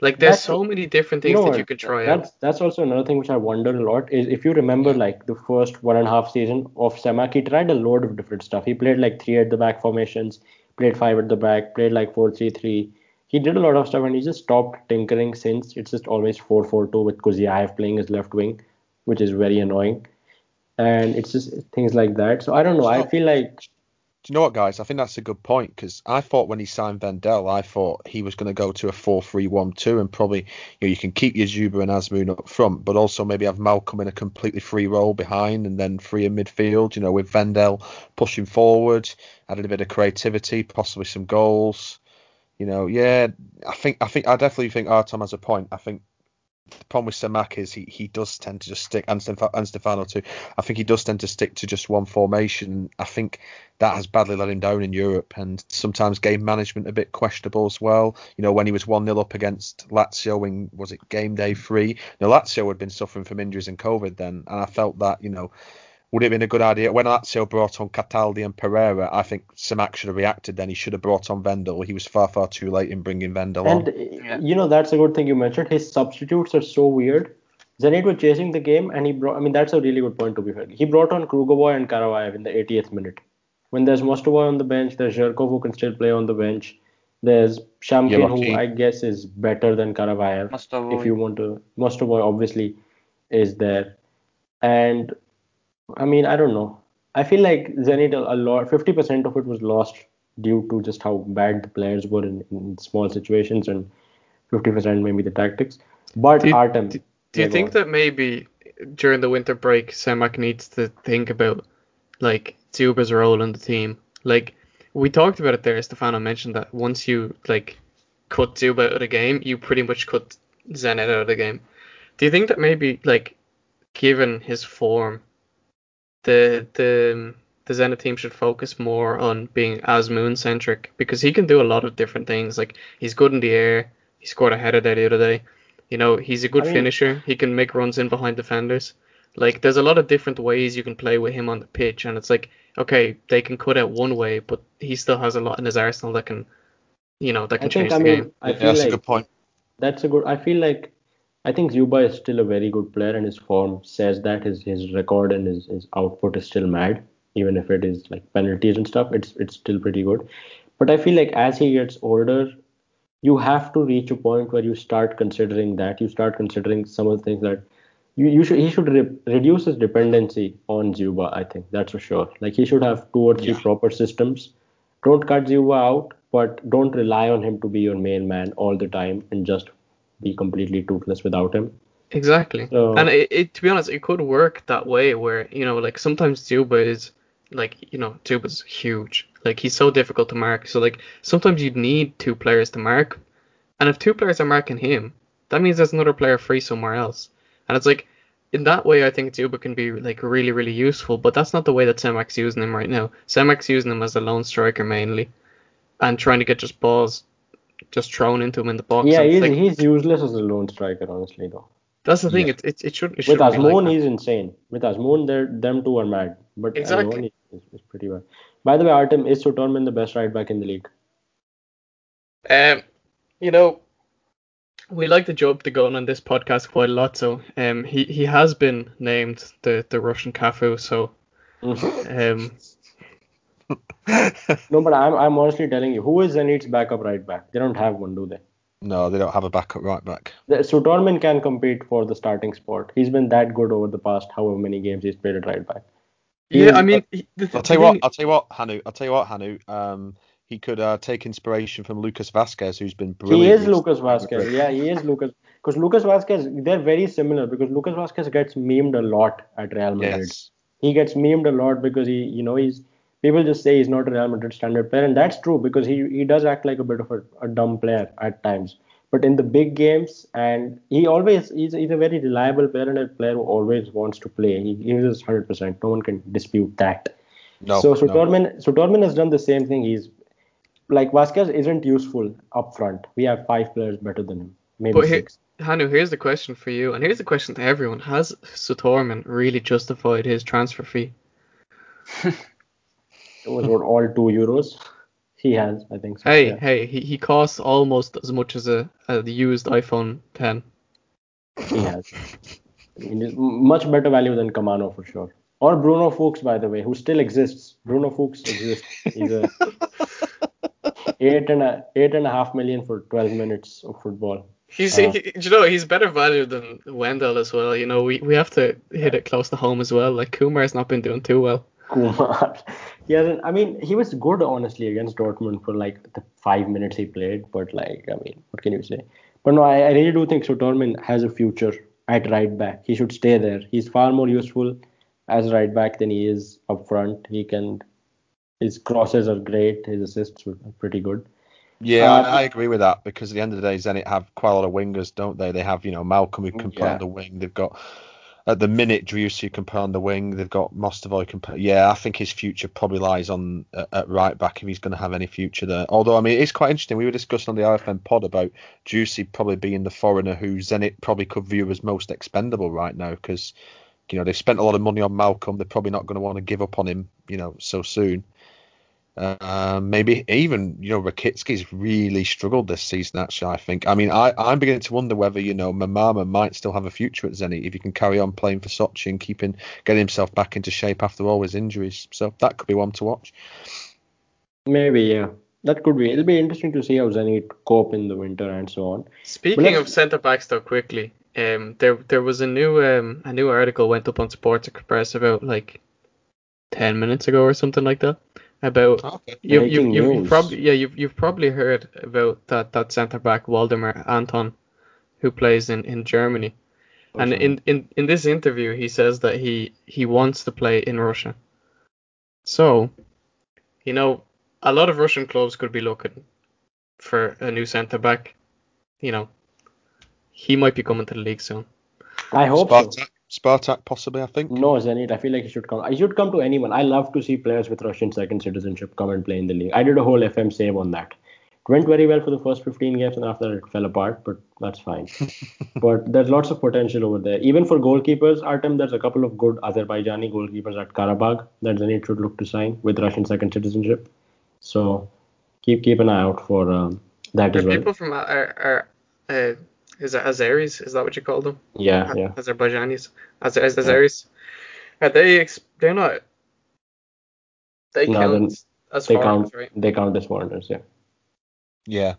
Like there's That's- so many different You things know that what? you can try out. That's that's also another thing which I wonder a lot is if you remember like the first one and a half season of Semak, he tried a load of different stuff. He played like three at the back formations, played five at the back, played like four three three. He did a lot of stuff and he just stopped tinkering since it's just always four four two with Kuziaev playing his left wing, which is very annoying. And it's just things like that. So I don't know. I feel like Do you know what, guys? I think that's a good point because I thought when he signed Wendel, I thought he was going to go to a 4 3 1 2 and probably you, know, you can keep your Dzyuba and Azmoun up front, but also maybe have Malcom in a completely free role behind and then free in midfield, you know, with Wendel pushing forward, added a bit of creativity, possibly some goals. You know, yeah, I think I think I definitely think Artem has a point. I think the problem with Semak is he, he does tend to just stick and, Stef- and Stefano too. I think he does tend to stick to just one formation. I think that has badly let him down in Europe and sometimes game management a bit questionable as well. You know, when he was 1 0 up against Lazio in was it game day three? Now Lazio had been suffering from injuries and COVID then, and I felt that, you know, would it have been a good idea when Lazio brought on Cataldi and Pereira? I think Semak should have reacted then. He should have brought on Wendel. He was far, far too late in bringing Wendel on. And uh, you know that's a good thing you mentioned. His substitutes are so weird. Zenit were chasing the game, and he brought. I mean, that's a really good point to be fair. He brought on Krugovoy and Karavayev in the 80th minute. When there's Mostovoy on the bench, there's Zhirkov who can still play on the bench. There's Shamkin, who I guess is better than Karavayev. Mostovoy. If you want to, Mostovoy obviously is there, and I mean, I don't know. I feel like Zenit a lot, 50% of it was lost due to just how bad the players were in, in small situations, and 50% maybe the tactics. But Do you- Artem, Do, do you think on. that maybe during the winter break, Semak needs to think about like Dzyuba's role in the team? Like we talked about it there. Stefano mentioned that once you like cut Dzyuba out of the game, you pretty much cut Zenit out of the game. Do you think that maybe like given his form, the the the Zenit team should focus more on being as moon centric because he can do a lot of different things. Like he's good in the air. He scored a header there the other day. You know, he's a good I mean- finisher. He can make runs in behind defenders. Like there's a lot of different ways you can play with him on the pitch, and it's like okay, they can cut out one way, but he still has a lot in his arsenal that can, you know, that I can think change I the mean game. I Yeah, feel that's like a good point. that's a good. I feel like I think Dzyuba is still a very good player, and his form says that his his record and his, his output is still mad, even if it is like penalties and stuff. It's it's still pretty good. But I feel like as he gets older, you have to reach a point where you start considering that. You start considering some of the things that you, you should he should re- reduce his dependency on Dzyuba. I think that's for sure. Like he should have two or three Yeah. proper systems. Don't cut Dzyuba out, but don't rely on him to be your main man all the time and just be completely toothless without him. Exactly. So- and it, it, to be honest, it could work that way where, you know, like sometimes Dzyuba is like, you know, Dzyuba's huge. Like he's so difficult to mark. So like sometimes you'd need two players to mark. And if two players are marking him, that means there's another player free somewhere else. And it's like in that way I think Dzyuba can be like really, really useful, but that's not the way that Semak's using him right now. Semak's using him as a lone striker mainly and trying to get just balls just thrown into him in the box. Yeah, he's like, he's useless as a lone striker, honestly though. that's the thing. Yeah. It, it, it should it With shouldn't be like he's insane. With Azmoun, they're them two are mad. But Exactly. Is, is pretty bad. By the way, Artem is Sutormin the best right back in the league? Um, you know, we like to jump the gun on this podcast quite a lot. So, um, he, he has been named the, the Russian Cafu. So, um, no, but I'm I'm honestly telling you, who is Zenit's backup right back? They don't have one, do they? no, they don't have a backup right back. So Sutormin can compete for the starting spot. He's been that good over the past however many games he's played at right back. He yeah, is- I mean, he, the, I'll the tell you what. I'll tell you what, Hanu. I'll tell you what, Hanu. Um, he could uh, take inspiration from Lucas Vasquez, who's been brilliant. He is. Lucas Vasquez. Yeah, he is Lucas. Because Lucas Vasquez, they're very similar. Because Lucas Vasquez gets memed a lot at Real Madrid. Yes. He gets memed a lot because he, you know, he's people just say he's not a Real Madrid standard player, and that's true because he he does act like a bit of a, a dumb player at times. But in the big games, and he always he's, he's a very reliable player and a player who always wants to play. He gives us 100%. No one can dispute that. No. so no. Sutormin Sutormin has done the same thing. He's like Vasquez isn't useful up front. We have five players better than him, maybe But here, six. Hanu, here's the question for you, and here's the question to everyone: Has Sutormin really justified his transfer fee? Was what, all two euros. He has, I think. So, Hey, yeah. hey, he, he costs almost as much as a, a used iPhone 10. he has. I mean, much better value than Kamano for sure. Or Bruno Fuchs, by the way, who still exists. Bruno Fuchs exists. He's a eight and a eight and a half million for 12 minutes of football. He's, Uh, he, you know, he's better value than Wendel as well. You know, we, we have to hit it close to home as well. Like Kumar's not been doing too well. Kumar. He hasn't. I mean, he was good honestly against Dortmund for like the five minutes he played. But like, I mean, what can you say? But no, I, I really do think Sutormin has a future at right back. He should stay there. He's far more useful as right back than he is up front. He can. His crosses are great. His assists are pretty good. Yeah, Uh, I, I agree with that because at the end of the day, Zenit have quite a lot of wingers, don't they? They have, you know, Malcom who can play Yeah. on the wing. They've got at the minute Driussi can play on the wing. They've got Mostovoy who can play. Yeah, I think his future probably lies on uh, at right back if he's going to have any future there. Although I mean, it's quite interesting. We were discussing on the IFM pod about Driussi probably being the foreigner who Zenit probably could view as most expendable right now because you know they've spent a lot of money on Malcom. They're probably not going to want to give up on him, you know, so soon. Uh, maybe even you know Rakitsky's really struggled this season. Actually, I think. I mean, I I'm beginning to wonder whether you know Mammana might still have a future at Zenit if he can carry on playing for Sochi and keeping getting himself back into shape after all his injuries. So that could be one to watch. Maybe yeah, that could be. It'll be interesting to see how Zenit cope in the winter and so on. Speaking of centre backs, though, quickly, um, there there was a new um a new article went up on Sports Express about like ten minutes ago or something like that about Okay. you, you, you, you've probably yeah you've you've probably heard about that that centre back Waldemar Anton, who plays in, in Germany, and in, in in this interview he says that he he wants to play in Russia. So, you know, a lot of Russian clubs could be looking for a new centre back. You know, he might be coming to the league soon. I hope so. Spartak, Spartak possibly, I think. No, Zenit. I feel like he should come. I should come to anyone. I love to see players with Russian second citizenship come and play in the league. I did a whole FM save on that. It went very well for the first 15 games, and after it fell apart. But that's fine. but there's lots of potential over there. Even for goalkeepers, Artem, there's a couple of good Azerbaijani goalkeepers at Karabakh that Zenit should look to sign with Russian second citizenship. So keep keep an eye out for um, that Are as well. people from are, are uh, is it Azeris? Is that what you call them? Yeah, yeah. Azerbaijanis, Azer- Azeris. Are they? Ex- they're not. They No, count as They foreigners, count. right? They count as foreigners. Yeah. Yeah.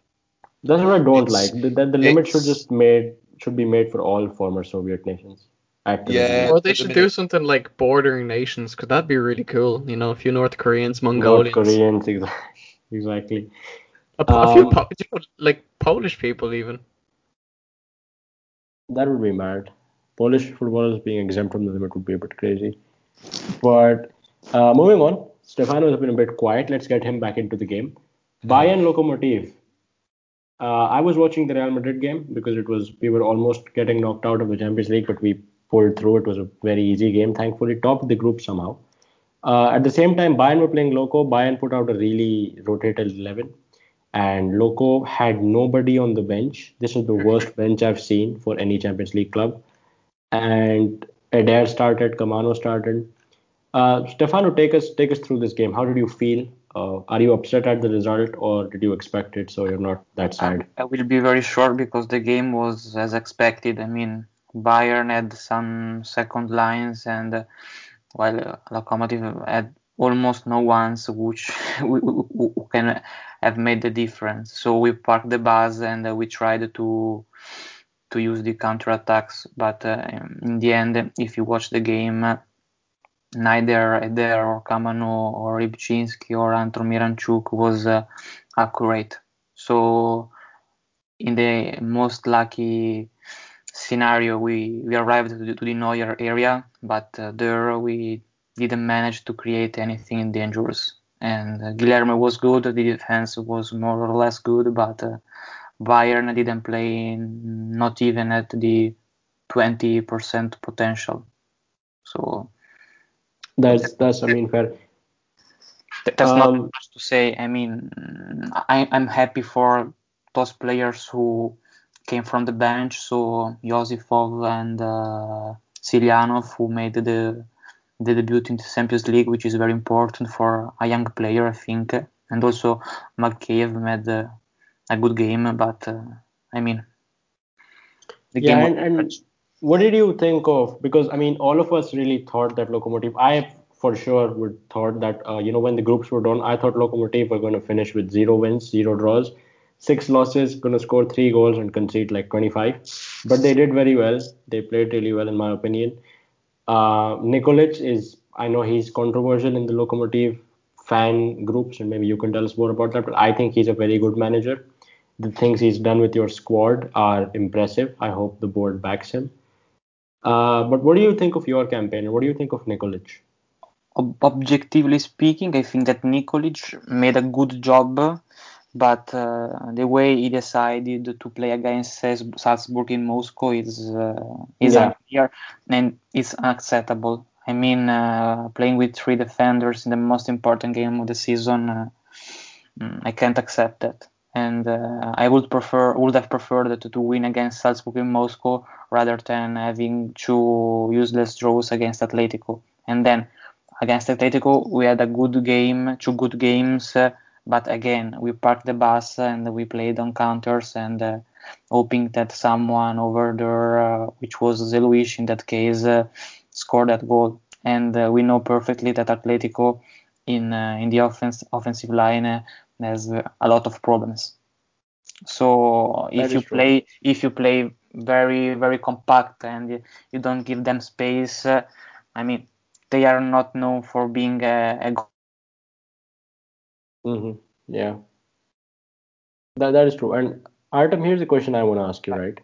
That's what I don't It's- like. That the limit should just made should be made for all former Soviet nations. Active Yeah. Or they should do something like bordering nations. Could that be really cool? You know, a few North Koreans, Mongolians. North Koreans, exa- exactly. a, po- a few Um, po- you know, like Polish people even. That would be mad. Polish footballers being exempt from the limit would be a bit crazy. But uh, moving on, Stefano has been a bit quiet. Let's get him back into the game. Bayern Lokomotiv. Uh, I was watching the Real Madrid game because it was we were almost getting knocked out of the Champions League, but we pulled through. It was a very easy game, thankfully. Topped the group somehow. Uh, at the same time, Bayern were playing Loko. Bayern put out a really rotated 11, and Loko had nobody on the bench. This is the worst bench I've seen for any Champions League club. And Adair started, Kamano started. Uh, Stefano, take us take us through this game. How did you feel? Uh, are you upset at the result, or did you expect it? So you're not that sad. I will be very short because the game was as expected. I mean, Bayern had some second lines, and uh, while uh, Lokomotiv had almost no ones which who can have made the difference. So we parked the bus and uh, we tried to to use the counter attacks, but uh, in the end, if you watch the game, neither Eder or Kamano or Rybczynski or Anton Miranchuk was uh, accurate. So in the most lucky scenario, we, we arrived to the, to the Neuer area, but uh, there we didn't manage to create anything dangerous. And uh, Guillermo was good, the defense was more or less good, but uh, Bayern didn't play not even at the 20% potential. So That's that's I mean fair. Th- That's not Um, much to say. I mean, I, I'm happy for those players who came from the bench. So Iosifov and uh, Silyanov, who made the the debut in the Champions League, which is very important for a young player, I think. And also Magkeyev made uh, a good game, but uh, I mean, the yeah, game. and, and what did you think of? Because I mean, all of us really thought that Lokomotiv. I for sure would thought that uh, you know when the groups were done, I thought Lokomotiv were going to finish with zero wins, zero draws, six losses, going to score three goals and concede like 25. But they did very well. They played really well in my opinion. Uh, Nikolic is I know he's controversial in the Lokomotiv fan groups, and maybe you can tell us more about that. But I think he's a very good manager. The things he's done with your squad are impressive. I hope the board backs him. Uh, but what do you think of your campaign? and What do you think of Nikolic? ob- objectively speaking, I think that Nikolic made a good job, but uh, the way he decided to play against Salzburg in Moscow is uh, is Yeah. Unclear and it's unacceptable. I mean, uh, playing with three defenders in the most important game of the season, uh, mm, I can't accept that. And uh, I would prefer, would have preferred to, to win against Salzburg in Moscow rather than having two useless draws against Atletico. And then against Atletico, we had a good game, two good games, uh, but again, we parked the bus and we played on counters and uh, hoping that someone over there, uh, which was Zé Luís in that case, uh, scored that goal. And uh, we know perfectly that Atletico in uh, in the offense offensive line uh, has a lot of problems. So That if you true. play if you play very very compact and you- don't give them space, uh, I mean they are not known for being a, a go- hmm Yeah. That that is true. And Artem, here's the question I want to ask you, right?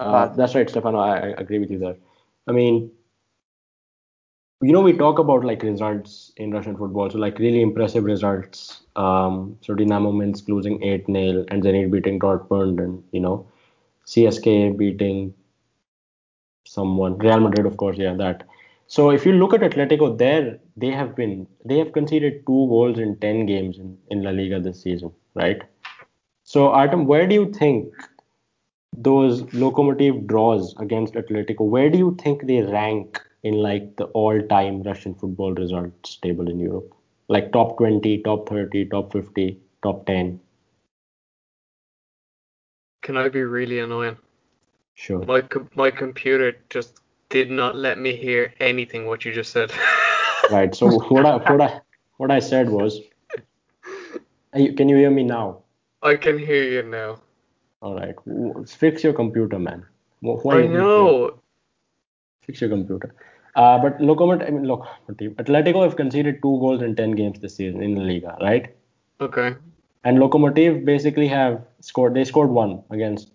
Uh, that's right, Stefano. I, I agree with you there. I mean, you know, we talk about like results in Russian football, so like really impressive results. Um, so Dynamo Minsk losing 8 0 and Zenit beating Dortmund, and you know, CSK beating someone, Real Madrid, of course, yeah, that. So if you look at Atletico, there they have been they have conceded two goals in 10 games in, in La Liga this season, right? So Artem, where do you think those Lokomotiv draws against Atletico, where do you think they rank in like the all-time Russian football results table in Europe? Like top 20, top 30, top 50, top 10. Can I be really annoying? Sure. My my computer just did not let me hear anything what you just said. Right. So what I what I what I said was, you- can you hear me now? I can hear you now. All right. Fix your computer, man. Why I you- know. Fix your computer. Uh, but Lokomotiv, I mean, Lokomotiv, Atletico have conceded two goals in 10 games this season in La Liga, right? Okay. And Lokomotiv basically have scored, they scored one against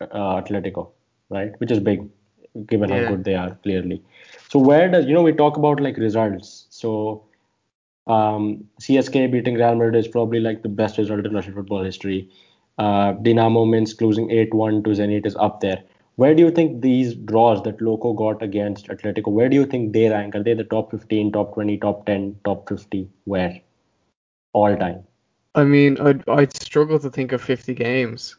uh, Atletico, right? Which is big, given Yeah. how good they are, clearly. So, where does, you know, we talk about like results. So, um, CSK beating Real Madrid is probably like the best result in Russian football history. Uh, Dynamo Minsk losing 8 1 to Zenit is up there. Where do you think these draws that Loko got against Atletico, where do you think they rank? Are they the top 15, top 20, top 10, top 50? Where? All time. I mean, I'd I'd struggle to think of 50 games.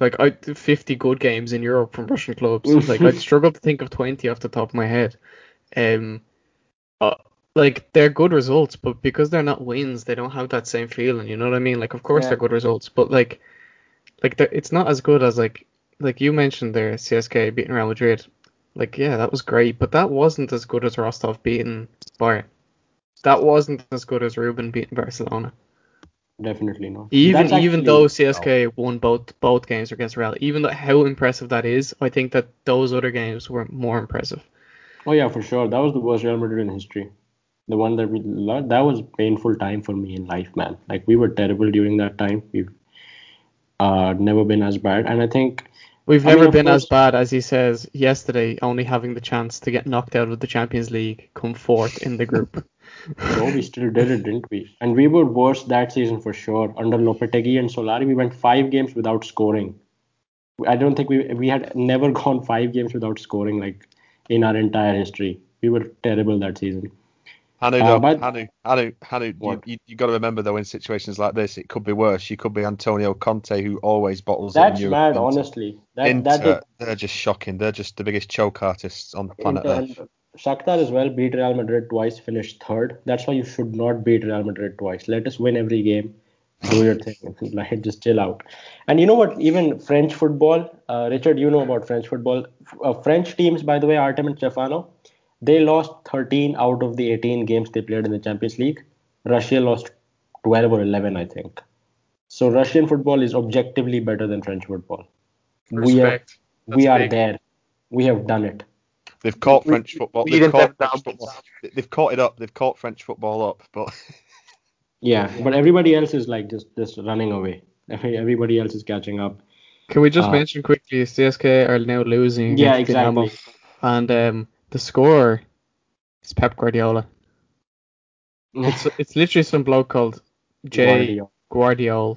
Like I 50 good games in Europe from Russian clubs. like I'd struggle to think of 20 off the top of my head. Um, uh, like they're good results, but because they're not wins, they don't have that same feeling. You know what I mean? Like of course Yeah. they're good results, but like, like it's not as good as like like you mentioned there, CSK beating Real Madrid. Like yeah, that was great, but that wasn't as good as Rostov beating Bayern. That wasn't as good as Rubin beating Barcelona. Definitely not. Even That's even actually- though oh. CSK won both both games against Real, even though how impressive that is, I think that those other games were more impressive. Oh yeah, for sure. That was the worst Real Madrid in history. The one that we lo- that was painful time for me in life, man. Like we were terrible during that time. We've uh never been as bad, and I think We've I never of been as bad as he says yesterday, only having the chance to get knocked out of the Champions League, come fourth in the group. no, we still did it, didn't we? And we were worse that season for sure. Under Lopetegui and Solari, we went five games without scoring. I don't think we we had never gone five games without scoring like in our entire history. We were terrible that season. Hanu, Uh, though, Hanu, Hanu, Hanu, you, What? you, you got to remember though, in situations like this, it could be worse. You could be Antonio Conte, who always bottles That's mad, honestly. That Inter, that is they're just shocking. They're just the biggest choke artists on the planet Inter Earth. Shakhtar as well beat Real Madrid twice, finished third. That's why you should not beat Real Madrid twice. Let us win every game. Do your thing. Like just chill out. And you know what? Even French football, uh, Richard, you know about French football. Uh, French teams, by the way, Artem and Stefano, they lost 13 out of the 18 games they played in the Champions League. Russia lost 12 or 11, I think. So Russian football is objectively better than French football. We are, Respect. we are big. there. We have done it. They've caught French football. They've caught have French football. They- They've caught it up. They've caught French football up. But Yeah, but everybody else is like just just running away. Everybody else is catching up. Can we just Uh, mention quickly, CSK are now losing Yeah, against Dinamo, exactly. and um, the scorer is Pep Guardiola. It's it's literally some bloke called Jay Guardiola. Guardiola.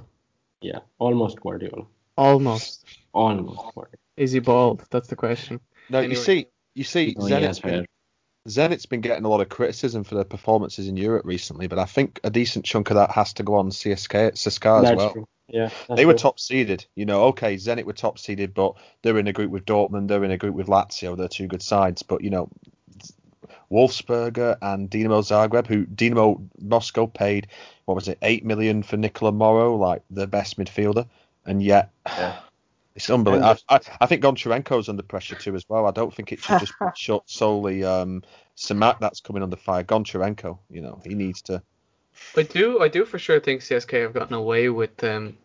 Yeah, almost Guardiola. Almost. Almost Guardiola. Is he bald? That's the question. no, you see, you see, Oh, yeah, Zenit's been. Zenit's been getting a lot of criticism for their performances in Europe recently, but I think a decent chunk of that has to go on CSK, CSKA as That's well. true. Yeah, They were top seeded, you know. Okay, Zenit were top seeded, but they're in a group with Dortmund. They're in a group with Lazio. They're two good sides, but you know, Wolfsberger and Dinamo Zagreb, who Dinamo Moscow paid what was it, eight million for Nikola Moro, like the best midfielder, and yet Yeah. it's unbelievable. I, I, I think Goncharenko's under pressure too as well. I don't think it should just be solely um, Semak that's coming under fire. Goncharenko, you know, he needs to. I do I do for sure think CSK have gotten away with um,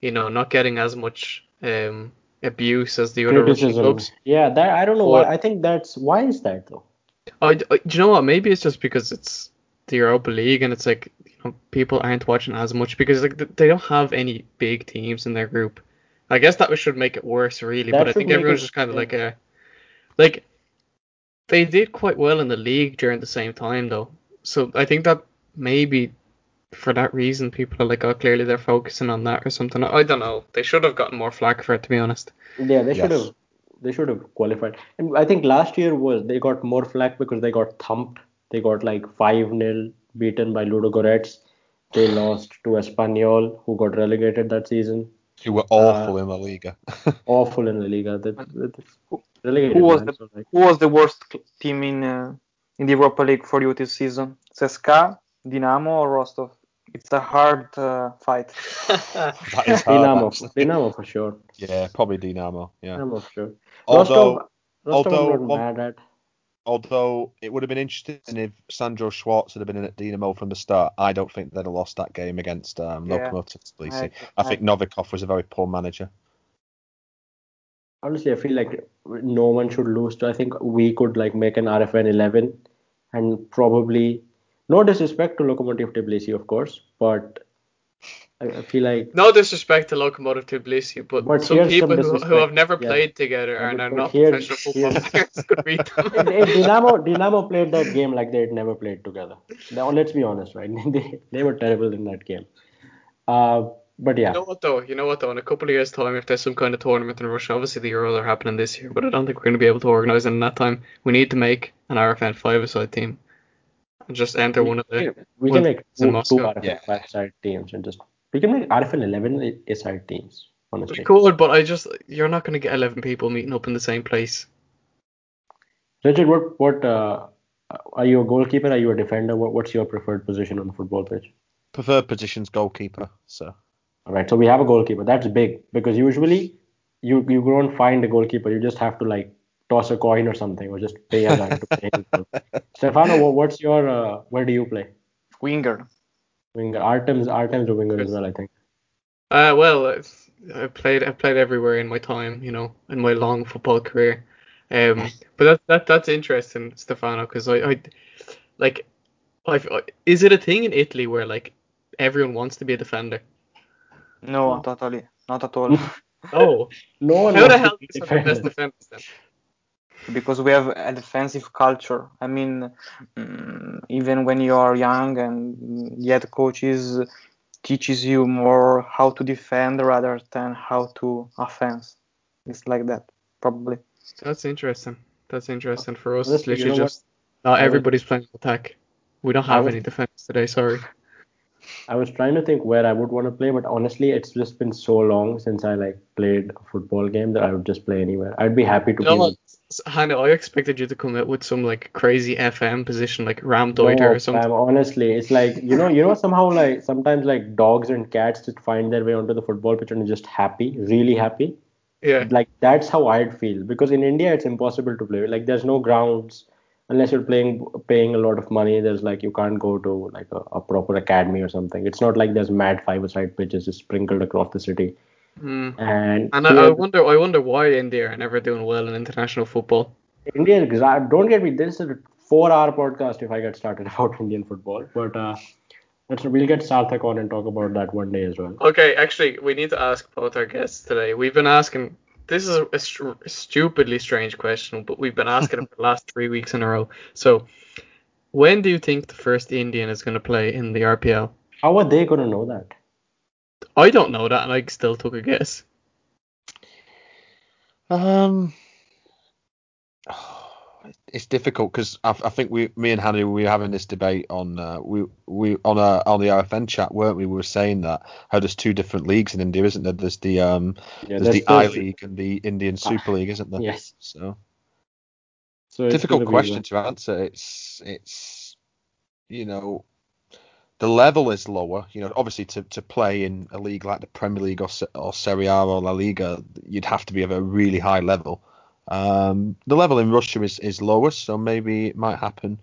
you know, not getting as much um abuse as the other Russian criticism. clubs. Yeah, that I don't know why. I think that's why is that though. D- uh, do you know what? Maybe it's just because it's the Europa League and it's like you know people aren't watching as much because like they don't have any big teams in their group. I guess that should make it worse, really. That but I think everyone's it- just kind of yeah. like a like they did quite well in the league during the same time though. So I think that maybe for that reason people are like, oh, clearly they're focusing on that or something. I don't know. They should have gotten more flack for it, to be honest. Yeah, they should have. They should have qualified. And I think last year was they got more flack because they got thumped. They got like five 0 beaten by Ludogorets. They lost to Espanyol, who got relegated that season. Who were awful in La Liga. Awful in La Liga. They, they, Who- relegated. who was man, the- so, like, Who was the worst team in uh, in the Europa League for you this season? CSKA, Dinamo, or Rostov? It's a hard uh, fight. That is hard, Dinamo, actually. Dinamo for sure. Yeah, probably Dinamo. Yeah. Dinamo for sure. Although, Rostov, Rostov although one- mad at. although it would have been interesting if Sandro Schwarz had been in at Dinamo from the start. I don't think they'd have lost that game against um, Yeah. Lokomotiv Tbilisi. I- I think Novikov was a very poor manager. honestly, I feel like no one should lose to. I think we could like make an RFN 11 and probably no disrespect to Lokomotiv Tbilisi, of course, but I, feel like No disrespect to Lokomotiv Tbilisi, but, But some here's some people who, who have never yeah. played together and are not here- professional football players could beat them. if Dynamo Dynamo played that game like they had never played together. Now, let's be honest, right? they they were terrible in that game. Uh, but yeah, You know what though? You know what though? In a couple of years' time, if there's some kind of tournament in Russia, obviously the Euros are happening this year, but I don't think we're going to be able to organise it in that time. We need to make an RFN five-a-side team just enter one of the. we can make two, two Moscow. RFL Yeah. five side teams and just we can make RFL 11 a side teams. Honestly, Cool, but I just you're not going to get 11 people meeting up in the same place. Richard, what what uh, are you a goalkeeper? Are you a defender? What, what's your preferred position on the football pitch? Preferred position's goalkeeper. So All right, so we have a goalkeeper. That's big because usually you you don't find a goalkeeper. You just have to like toss a coin or something, or just pay a guy to play. Stefano, what's your uh, where do you play? Winger. Winger. Artem's Artem's a winger as well, I think. Uh, well, I've- I played I played everywhere in my time, you know, in my long football career. Um, but that that that's interesting, Stefano, because I, I like, I've, I, is it a thing in Italy where like everyone wants to be a defender? No, totally. Not at all. Oh, No one how the wants to hell be is the best defender. defenders then? Because we have a defensive culture. I mean, mm, even when you are young and the head coaches teaches you more how to defend rather than how to offense. It's like that, probably. That's interesting. That's interesting for us. Honestly, It's you literally know what? just not everybody's playing attack. We don't have was- any defense today. Sorry. I was trying to think where I would want to play, but honestly, it's just been so long since I like played a football game that I would just play anywhere. I'd be happy to You know be what? Hannah, I expected you to come out with some like crazy FM position like Raumdeuter No, or something. fam, honestly, it's like you know, you know, somehow like sometimes like dogs and cats just find their way onto the football pitch and are just happy, really happy. Yeah. Like that's how I'd feel because in India it's impossible to play. Like there's no grounds unless you're playing paying a lot of money. There's like you can't go to like a, a proper academy or something. It's not like there's mad five-a-side pitches just sprinkled across the city. Mm. And, And I, I wonder, I wonder why India are never doing well in international football. India, don't get me. This is a four-hour podcast if I get started about Indian football. But uh, let's we'll get Sarthak on and talk about that one day as well. Okay, actually, we need to ask both our guests today. We've been asking. This is a, a str- stupidly strange question, but we've been asking it for the last three weeks in a row. So, when do you think the first Indian is going to play in the RPL? How are they gonna know that? I don't know that, and I still took a guess. Um, it's difficult because I, I think we, me and Hannah, we were having this debate on uh, we we on a on the RFN chat, weren't we? We were saying that how there's two different leagues in India, isn't there? There's the um Yeah, there's that's the I League and the Indian Super League, isn't there? Yes. So So difficult question to answer. It's it's you know the level is lower. You know, obviously to, to play in a league like the Premier League or or Serie A or La Liga, you'd have to be of a really high level. Um, the level in Russia is, is lower, so maybe it might happen.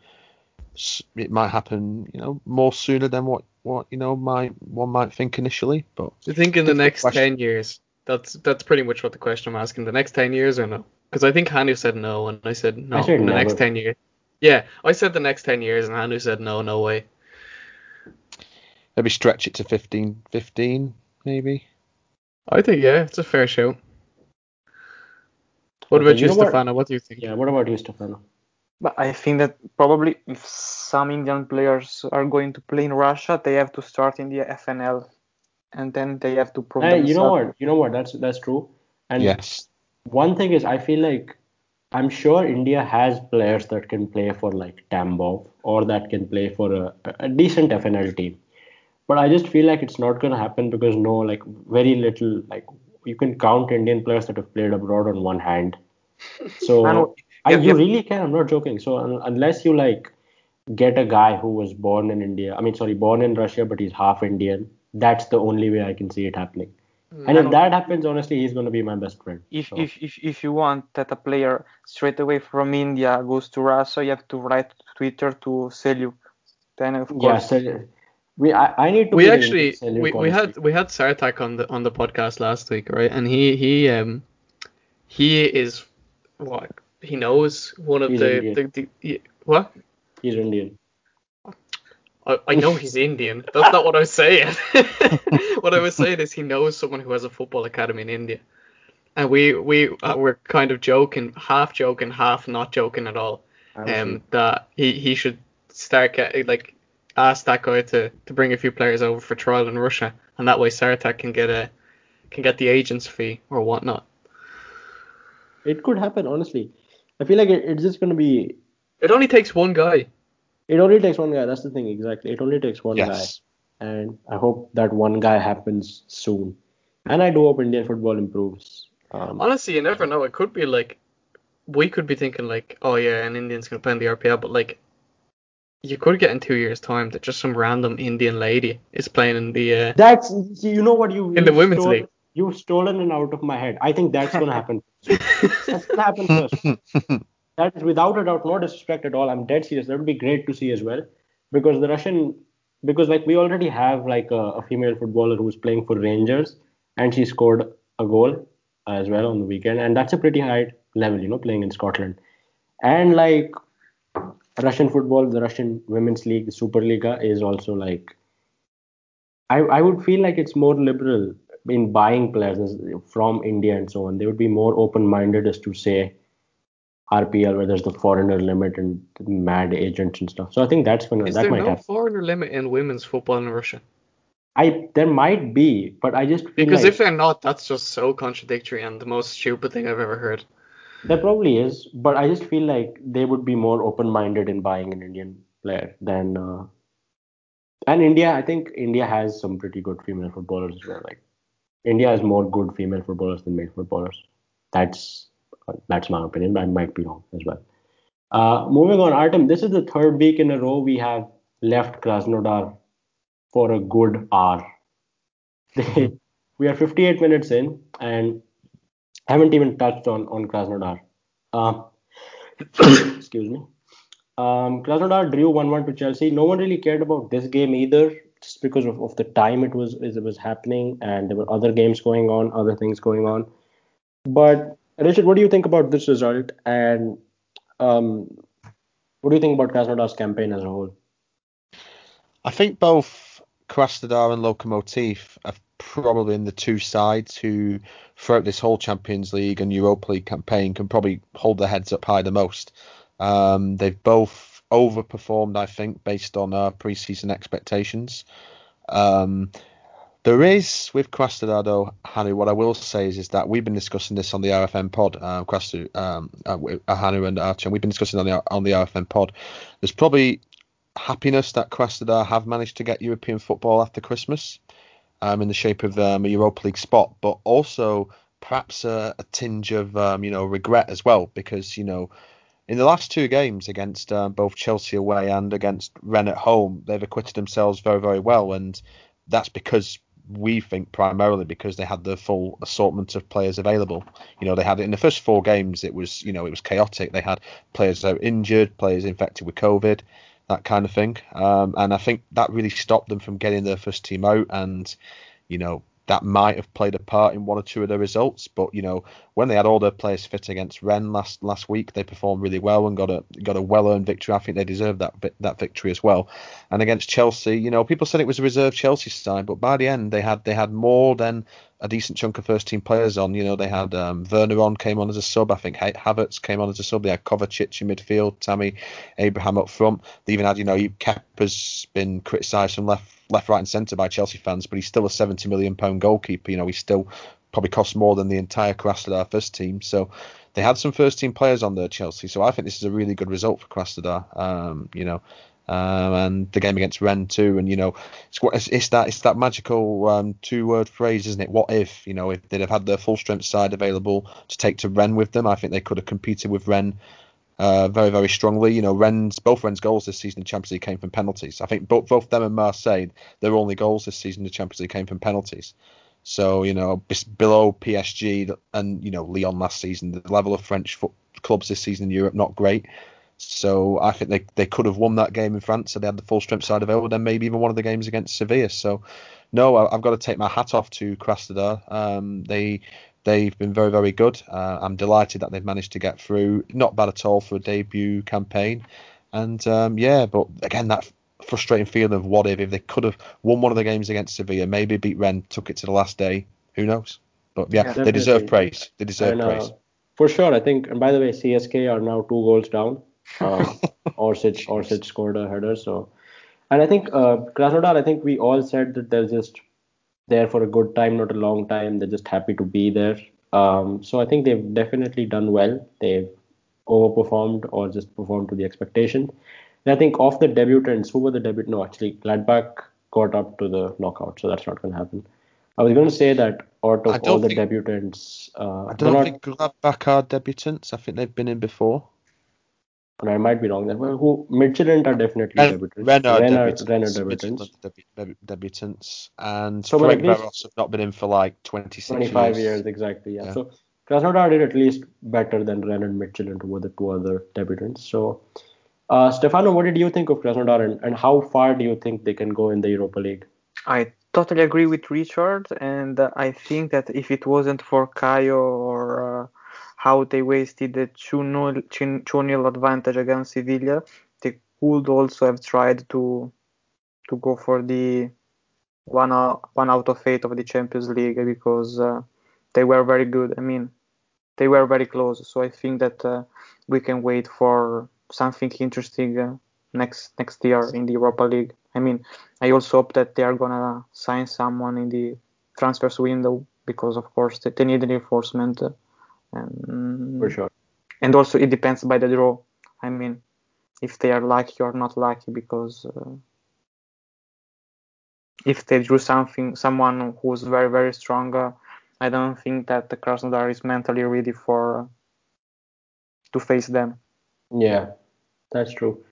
It might happen, you know, more sooner than what what you know might one might think initially. But Do you think in the next question. ten years? That's that's pretty much what the question I'm asking. The next ten years or no? Because I think Hanu said no, and I said no. I in the never. next ten years. Yeah, I said the next 10 years, and Hanu said no, no way. Maybe stretch it to 15, 15 maybe. I think yeah, it's a fair show. What about you you, know? Stefano? What do you think? Yeah. What about you, Stefano? But I think that probably if some Indian players are going to play in Russia, they have to start in the FNL, and then they have to prove themselves. you know what? You know what? That's that's true. And yes. one thing is, I feel like I'm sure India has players that can play for like Tambov or that can play for a, a decent FNL team. But I just feel like it's not going to happen because no, like very little, like you can count Indian players that have played abroad on one hand. So And- I, you yeah. really can. I'm not joking. So un- unless you like get a guy who was born in India, I mean, sorry, born in Russia, but he's half Indian, that's the only way I can see it happening. And if that happens, honestly, he's going to be my best friend. if, So- if, if, if you want that a player straight away from India goes to Russia, you have to write Twitter to sell you. Then of Yeah, course, so we I, I need to we actually into we, we had we had Sarthak on the on the podcast last week, right? And he he um he is what he knows one of He's the, the, the what he's Indian. I, I know he's Indian. That's not what I was saying. what I was saying is he knows someone who has a football academy in India, and we we uh, were kind of joking, half joking, half not joking at all. I Um, that he he should start get, like ask that guy to to bring a few players over for trial in Russia, and that way Sarthak can get a can get the agent's fee or whatnot. It could happen, honestly. I feel like it, it's just going to be. It only takes one guy. It only takes one guy. That's the thing, exactly. It only takes one Yes. guy, and I hope that one guy happens soon. And I do hope Indian football improves. Um, Honestly, you never know. It could be like we could be thinking like, oh yeah, an Indian's gonna play in the RPL, but like you could get in two years' time that just some random Indian lady is playing in the. Uh, that's you know what you In the women's league. You've stolen it out of my head. I think that's going to happen. that's going to happen first. That is without a doubt, no disrespect at all. I'm dead serious. That would be great to see as well, because the Russian, because like we already have like a, a female footballer who's playing for Rangers, and she scored a goal as well on the weekend, and that's a pretty high level, you know, playing in Scotland, and like Russian football, the Russian Women's League, the Superliga is also like. I, I would feel like it's more liberal in buying players from India and so on. They would be more open-minded as to say RPL where there's the foreigner limit and mad agents and stuff. So I think that's gonna is that there might no happen. foreigner limit in women's football in Russia? I there might be, but I just Because like if they're not, that's just so contradictory and the most stupid thing I've ever heard. there probably is, but I just feel like they would be more open-minded in buying an Indian player than. Uh, and India, I think India has some pretty good female footballers as well. Like India has more good female footballers than male footballers. That's that's my opinion, but I might be wrong as well. Uh, moving on, Artem, this is the third week in a row we have left Krasnodar for a good hour. we are 58 minutes in and haven't even touched on on Krasnodar. Uh, excuse me. Um, Krasnodar drew 1-1 to Chelsea. No one really cared about this game either, just because of, of the time it was it was happening, and there were other games going on, other things going on. But Richard, what do you think about this result? And um, what do you think about Krasnodar's campaign as a whole? I think both Krasnodar and Lokomotiv have probably been the two sides who, throughout this whole Champions League and Europa League campaign, can probably hold their heads up high the most. Um, they've both overperformed, I think, based on our preseason expectations. Um, there is with though, Hanu. What I will say is, is that we've been discussing this on the RFN pod. Uh, Krasnodar, um, uh, uh, Hanu and Archie, and we've been discussing on the on the RFN pod. There's probably happiness that Krasnodar have managed to get European football after Christmas, um, in the shape of um, a Europa League spot, but also perhaps a, a tinge of um, you know regret as well because you know in the last two games against um, both Chelsea away and against Rennes at home, they've acquitted themselves very very well, and that's because we think primarily because they had the full assortment of players available. You know, they had it in the first four games. It was you know it was chaotic. They had players out injured, players infected with COVID that kind of thing. Um, and I think that really stopped them from getting their first team out and, you know, that might have played a part in one or two of the results. But you know, when they had all their players fit against Rennes last last week, they performed really well and got a got a well earned victory. I think they deserved that that victory as well. And against Chelsea, you know, people said it was a reserve Chelsea side, but by the end they had they had more than a decent chunk of first team players on. You know, they had um, Werner on came on as a sub. I think Havertz came on as a sub. They had Kovacic in midfield, Tammy Abraham up front. They even had you know Kepa's been criticised from left left, right, and centre by Chelsea fans, but he's still a 70 million pound goalkeeper. You know, he still probably costs more than the entire Krasnodar first team. So they had some first team players on there, Chelsea. So I think this is a really good result for Krasnodar. Um, you know. Um, and the game against Rennes too, and you know, it's, it's that it's that magical um, two-word phrase, isn't it? What if you know if they'd have had their full strength side available to take to Rennes with them? I think they could have competed with Rennes uh, very, very strongly. You know, Rennes, both Rennes' goals this season in Champions League came from penalties. I think both, both them and Marseille, their only goals this season in Champions League came from penalties. So, you know, below PSG and, you know, Lyon last season, the level of French clubs this season in Europe, not great. So I think they, they could have won that game in France so they had the full strength side available, then maybe even one of the games against Sevilla. So, no, I, have got to take my hat off to Krasnodar. Um, they They've been very, very good. Uh, I'm delighted that they've managed to get through. Not bad at all for a debut campaign. And um, yeah, but again, that frustrating feeling of what if if they could have won one of the games against Sevilla, maybe beat Rennes, took it to the last day. Who knows? But yeah, yeah they deserve praise. They deserve and, uh, praise. For sure, I think. And by the way, CSK are now two goals down. Uh, Orsic, Orsic scored a header. So, and I think uh, Krasnodar. I think we all said that they're just there for a good time, not a long time. They're just happy to be there. Um, so I think they've definitely done well. They've overperformed or just performed to the expectation. And I think of the debutants, who were the debut? No, actually, Gladbach got up to the knockout, so that's not going to happen. I was going to say that out of all the debutants, uh, I don't think Gladbach are debutants. I think they've been in before. I might be wrong there. Well, who Midtjylland are definitely Rennes, debutants. Rennes are, debutants. Rennes are debutants. Deb, debutants. And so Ferencváros have not been in for like 26 25 years. years exactly, yeah. yeah. So Krasnodar did at least better than Rennes and Midtjylland, who were the two other debutants. So, uh, Stefano, what did you think of Krasnodar and, and how far do you think they can go in the Europa League? I totally agree with Richard, and uh, I think that if it wasn't for Caio or uh, how they wasted the 2-0 advantage against Sevilla. They could also have tried to to go for the one out, one out of eight of the Champions League because uh, they were very good. I mean, they were very close. So I think that uh, we can wait for something interesting uh, next next year in the Europa League. I mean, I also hope that they are gonna sign someone in the transfers window because of course they need reinforcement and for sure. and also it depends by the draw. I mean if they are lucky or not lucky because uh, if they drew something someone who's very very strong uh, i don't think that the krasnodar is mentally ready for to face them. Yeah that's true.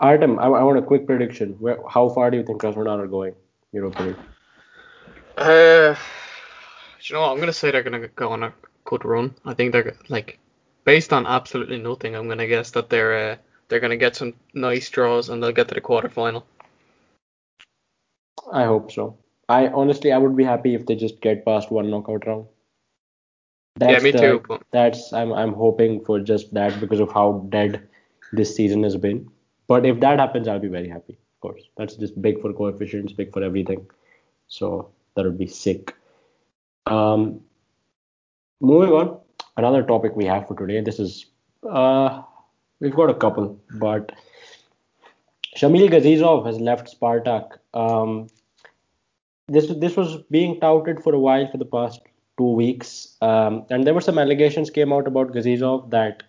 Artem i, I want a quick prediction. Where, how far do you think krasnodar are going europa league uh you know what? i'm gonna say they're gonna go on a could run. I think they're like based on absolutely nothing. I'm gonna guess that they're uh, they're gonna get some nice draws and they'll get to the quarterfinal. I hope so. I honestly I would be happy if they just get past one knockout round. That's yeah, me the, too. That's I'm I'm hoping for just that because of how dead this season has been. But if that happens, I'll be very happy. Of course, that's just big for coefficients, big for everything. So that would be sick. Um, moving on, another topic we have for today. This is uh, we've got a couple, but Shamil Gazizov has left Spartak. Um, this this was being touted for a while for the past two weeks, um, and there were some allegations came out about Gazizov that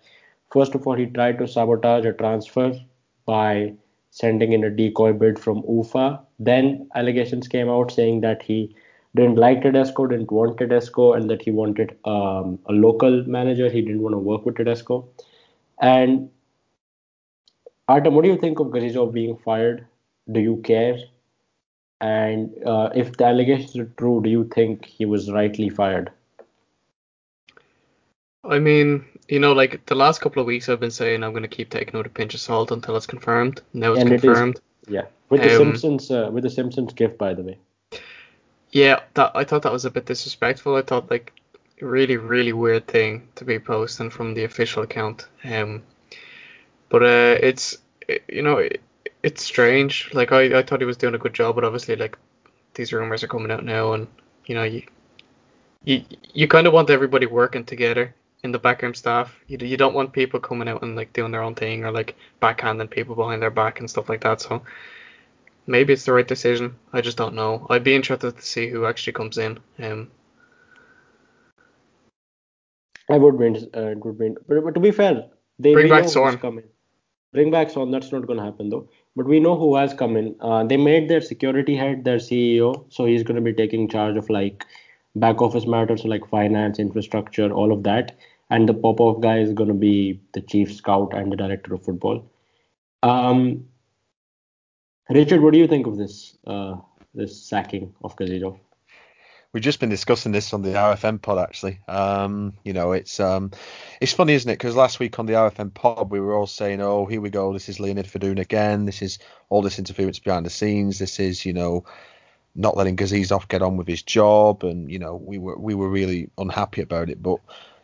first of all he tried to sabotage a transfer by sending in a decoy bid from UFA. Then allegations came out saying that he didn't like Tedesco, didn't want Tedesco, and that he wanted um, a local manager. He didn't want to work with Tedesco. And Artem, what do you think of Gazizov being fired? Do you care? And uh, if the allegations are true, do you think he was rightly fired? I mean, you know, like the last couple of weeks, I've been saying I'm going to keep taking out a pinch of salt until it's confirmed. Now it's and confirmed. It is, yeah, with the um, Simpsons, uh, with the Simpsons gift, by the way. Yeah, that I thought that was a bit disrespectful. I thought like really really weird thing to be posting from the official account. Um, but uh, it's it, you know it, it's strange. Like I, I thought he was doing a good job, but obviously like these rumors are coming out now, and you know you you you kind of want everybody working together in the backroom staff. You you don't want people coming out and like doing their own thing or like backhanding people behind their back and stuff like that. So maybe it's the right decision. I just don't know. I'd be interested to see who actually comes in. Um, I would be. Uh, it would be. But, but to be fair, they Bring back know Zorn. who's coming. Bring back Son. That's not going to happen though. But we know who has come in. Uh, they made their security head their CEO, so he's going to be taking charge of like back office matters, so like finance, infrastructure, all of that. And the pop Popov guy is going to be the chief scout and the director of football. Um, Richard, what do you think of this uh, this sacking of Gazizov? We've just been discussing this on the RFN pod actually. Um, you know, it's um, it's funny, isn't it? Because last week on the RFN pod, we were all saying, "Oh, here we go. This is Leonid Fedun again. This is all this interference behind the scenes. This is, you know, not letting Gazizov get on with his job." And you know, we were we were really unhappy about it. But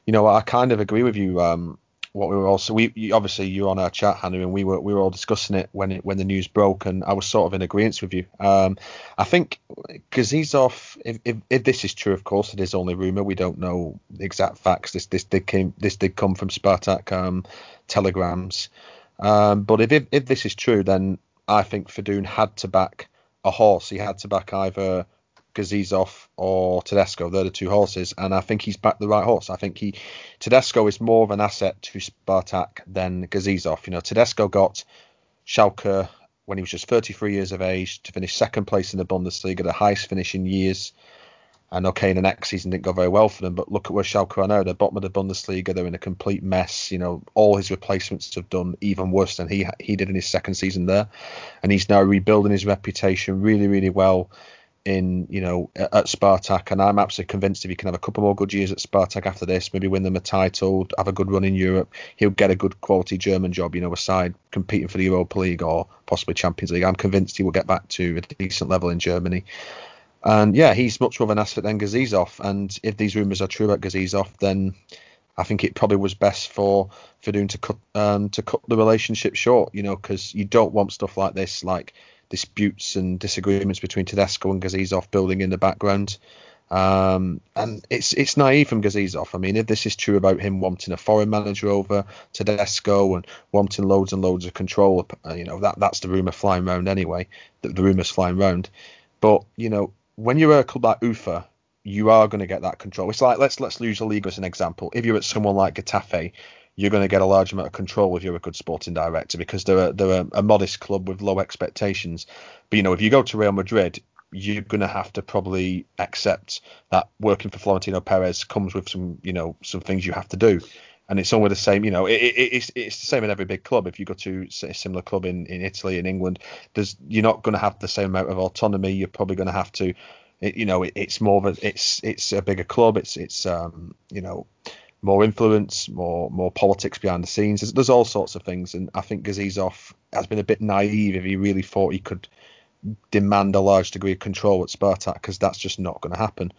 you know, I kind of agree with you. Um, what we were also we obviously you were on our chat, Hanu, and we were we were all discussing it when it when the news broke, and I was sort of in agreement with you. Um, I think Gazizov, if, if if this is true, of course, it is only rumor. We don't know the exact facts. This this did came this did come from Spartak um, telegrams. Um, but if, if if this is true, then I think Fedun had to back a horse. He had to back either Gazizov or Tedesco. They're the two horses, and I think he's backed the right horse. I think he Tedesco is more of an asset to Spartak than Gazizov. You know, Tedesco got Schalke when he was just 33 years of age to finish second place in the Bundesliga, the highest finish in years. And okay, the next season didn't go very well for them, but look at where Schalke are now. They're bottom of the Bundesliga. They're in a complete mess. You know, all his replacements have done even worse than he he did in his second season there, and he's now rebuilding his reputation really, really well in you know at Spartak, and I'm absolutely convinced if he can have a couple more good years at Spartak after this, maybe win them a title, have a good run in Europe, he'll get a good quality German job, you know, aside competing for the Europa League or possibly Champions League. I'm convinced he will get back to a decent level in Germany. And yeah, he's much more of an asset than Gazizov. And if these rumours are true about Gazizov, then I think it probably was best for Fedun to cut um, to cut the relationship short, you know, because you don't want stuff like this, like disputes and disagreements between Tedesco and Gazizov building in the background. Um, and it's it's naive from Gazizov. I mean, if this is true about him wanting a foreign manager over Tedesco and wanting loads and loads of control, uh, you know, that that's the rumor flying around anyway. The, the rumors flying around. But you know, when you're a club like Ufa, you are going to get that control. It's like let's let's use a league as an example. If you're at someone like Getafe, you're going to get a large amount of control if you're a good sporting director because they're a, they're a, a modest club with low expectations. But you know, if you go to Real Madrid, you're going to have to probably accept that working for Florentino Perez comes with some you know some things you have to do. And it's almost the same, you know. It, it, it's it's the same in every big club. If you go to a similar club in, in Italy in England, there's you're not going to have the same amount of autonomy. You're probably going to have to it, you know, it, it's more of a it's it's a bigger club. It's it's um, you know more influence, more more politics behind the scenes. There's, there's all sorts of things, and I think Gazizov has been a bit naive if he really thought he could demand a large degree of control at Spartak because that's just not going to happen.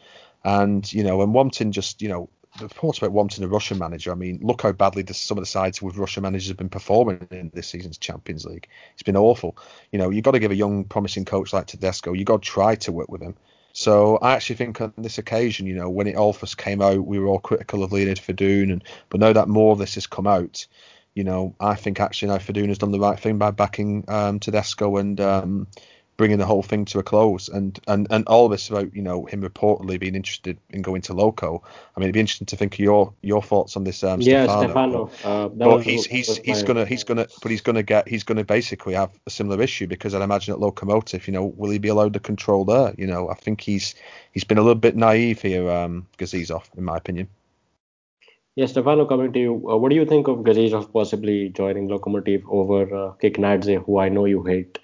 And you know, and wanting just you know the reports about wanting a Russian manager. I mean, look how badly this, some of the sides with Russian managers have been performing in this season's Champions League. It's been awful. You know, you've got to give a young, promising coach like Tedesco. You've got to try to work with him. So I actually think on this occasion, you know, when it all first came out, we were all critical of Leonid Fedun, and but now that more of this has come out, you know, I think actually now Fedun has done the right thing by backing um, Tedesco and um, bringing the whole thing to a close. And, and and all this about you know him reportedly being interested in going to Loko. I mean, it'd be interesting to think of your your thoughts on this. Um, yeah, Stefano. Stefano. Uh, But was- he's he's he's gonna he's gonna but he's gonna get he's gonna basically have a similar issue because I'd imagine at Lokomotiv, you know, will he be allowed to control there? You know, I think he's he's been a little bit naive here, um, Gazizov, in my opinion. Yeah, Stefano, coming to you, uh, what do you think of Gazizov possibly joining Lokomotiv over uh, Kiknadze, who I know you hate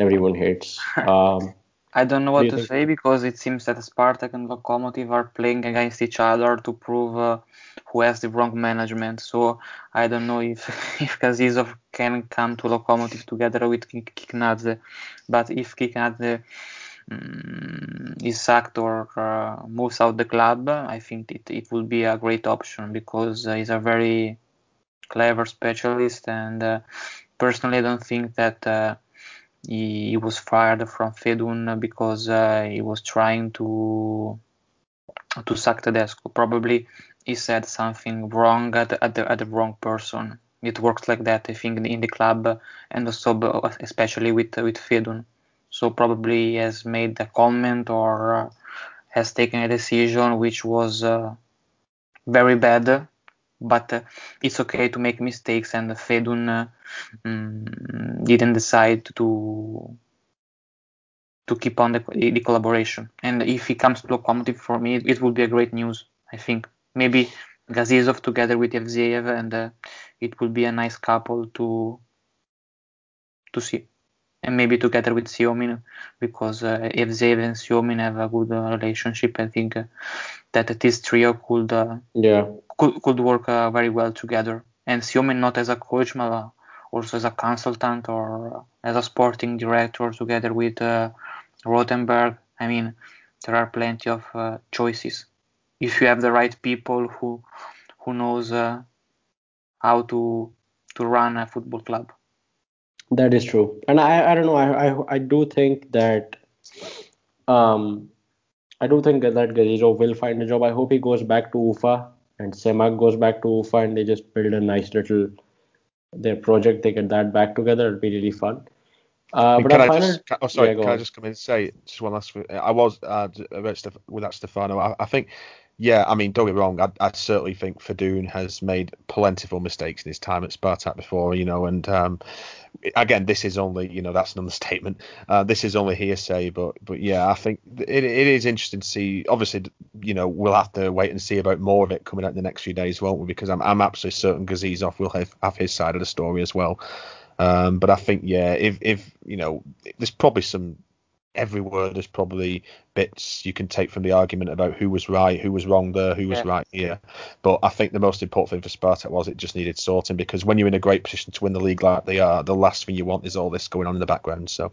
and everyone hates? Um, I don't know What do to think? say because it seems that Spartak and Lokomotiv are playing against each other to prove uh, who has the wrong management. So I don't know if if Gazizov can come to Lokomotiv together with Kik- Kiknadze, but if Kiknadze um, is sacked or uh, moves out the club, I think it, it will be a great option because uh, he's a very clever specialist and uh, personally I don't think that uh, he, he, was fired from Fedun because uh, he was trying to to sack Tedesco. Probably he said something wrong at, at, the, at the wrong person. It works like that, I think, in the club and also especially with with Fedun. So probably he has made a comment or uh, has taken a decision which was uh, very bad. But uh, it's okay to make mistakes, and Fedun um, didn't decide to to keep on the, the collaboration. And if he comes to Lokomotiv, for me, it, it will be a great news. I think maybe Gazizov together with Evzeev, and uh, it would be a nice couple to to see. And maybe together with Semin, because uh, Evzeev and Semin have a good uh, relationship. I think uh, that this trio could uh, yeah could, could work uh, very well together. And Semin not as a coach, but uh, also as a consultant or as a sporting director together with Rothenberg. I mean, there are plenty of choices if you have the right people who who knows uh, how to to run a football club. That is true, and I I don't know I I, I do think that um I do think that Gazizov will find a job. I hope he goes back to Ufa and Semak goes back to Ufa and they just build a nice little their project. They get that back together. it'd be really fun. Uh, but can I final... just, can, oh sorry, yeah, can. I just come in and say just one last? I was uh, with that Stefano. I, I think yeah, I mean, don't get me wrong. I, I certainly think Fedun has made plentiful mistakes in his time at Spartak before, you know. And um, again, this is only, you know, that's an understatement. Uh, this is only hearsay, but but yeah, I think it, it is interesting to see. Obviously, you know, we'll have to wait and see about more of it coming out in the next few days, won't we? Because I'm I'm absolutely certain Gazizov will have, have his side of the story as well. Um, but I think yeah, if if you know, there's probably some every word is probably bits you can take from the argument about who was right, who was wrong there, who was yeah. right here. But I think the most important thing for Spartak was it just needed sorting because when you're in a great position to win the league like they are, the last thing you want is all this going on in the background. So,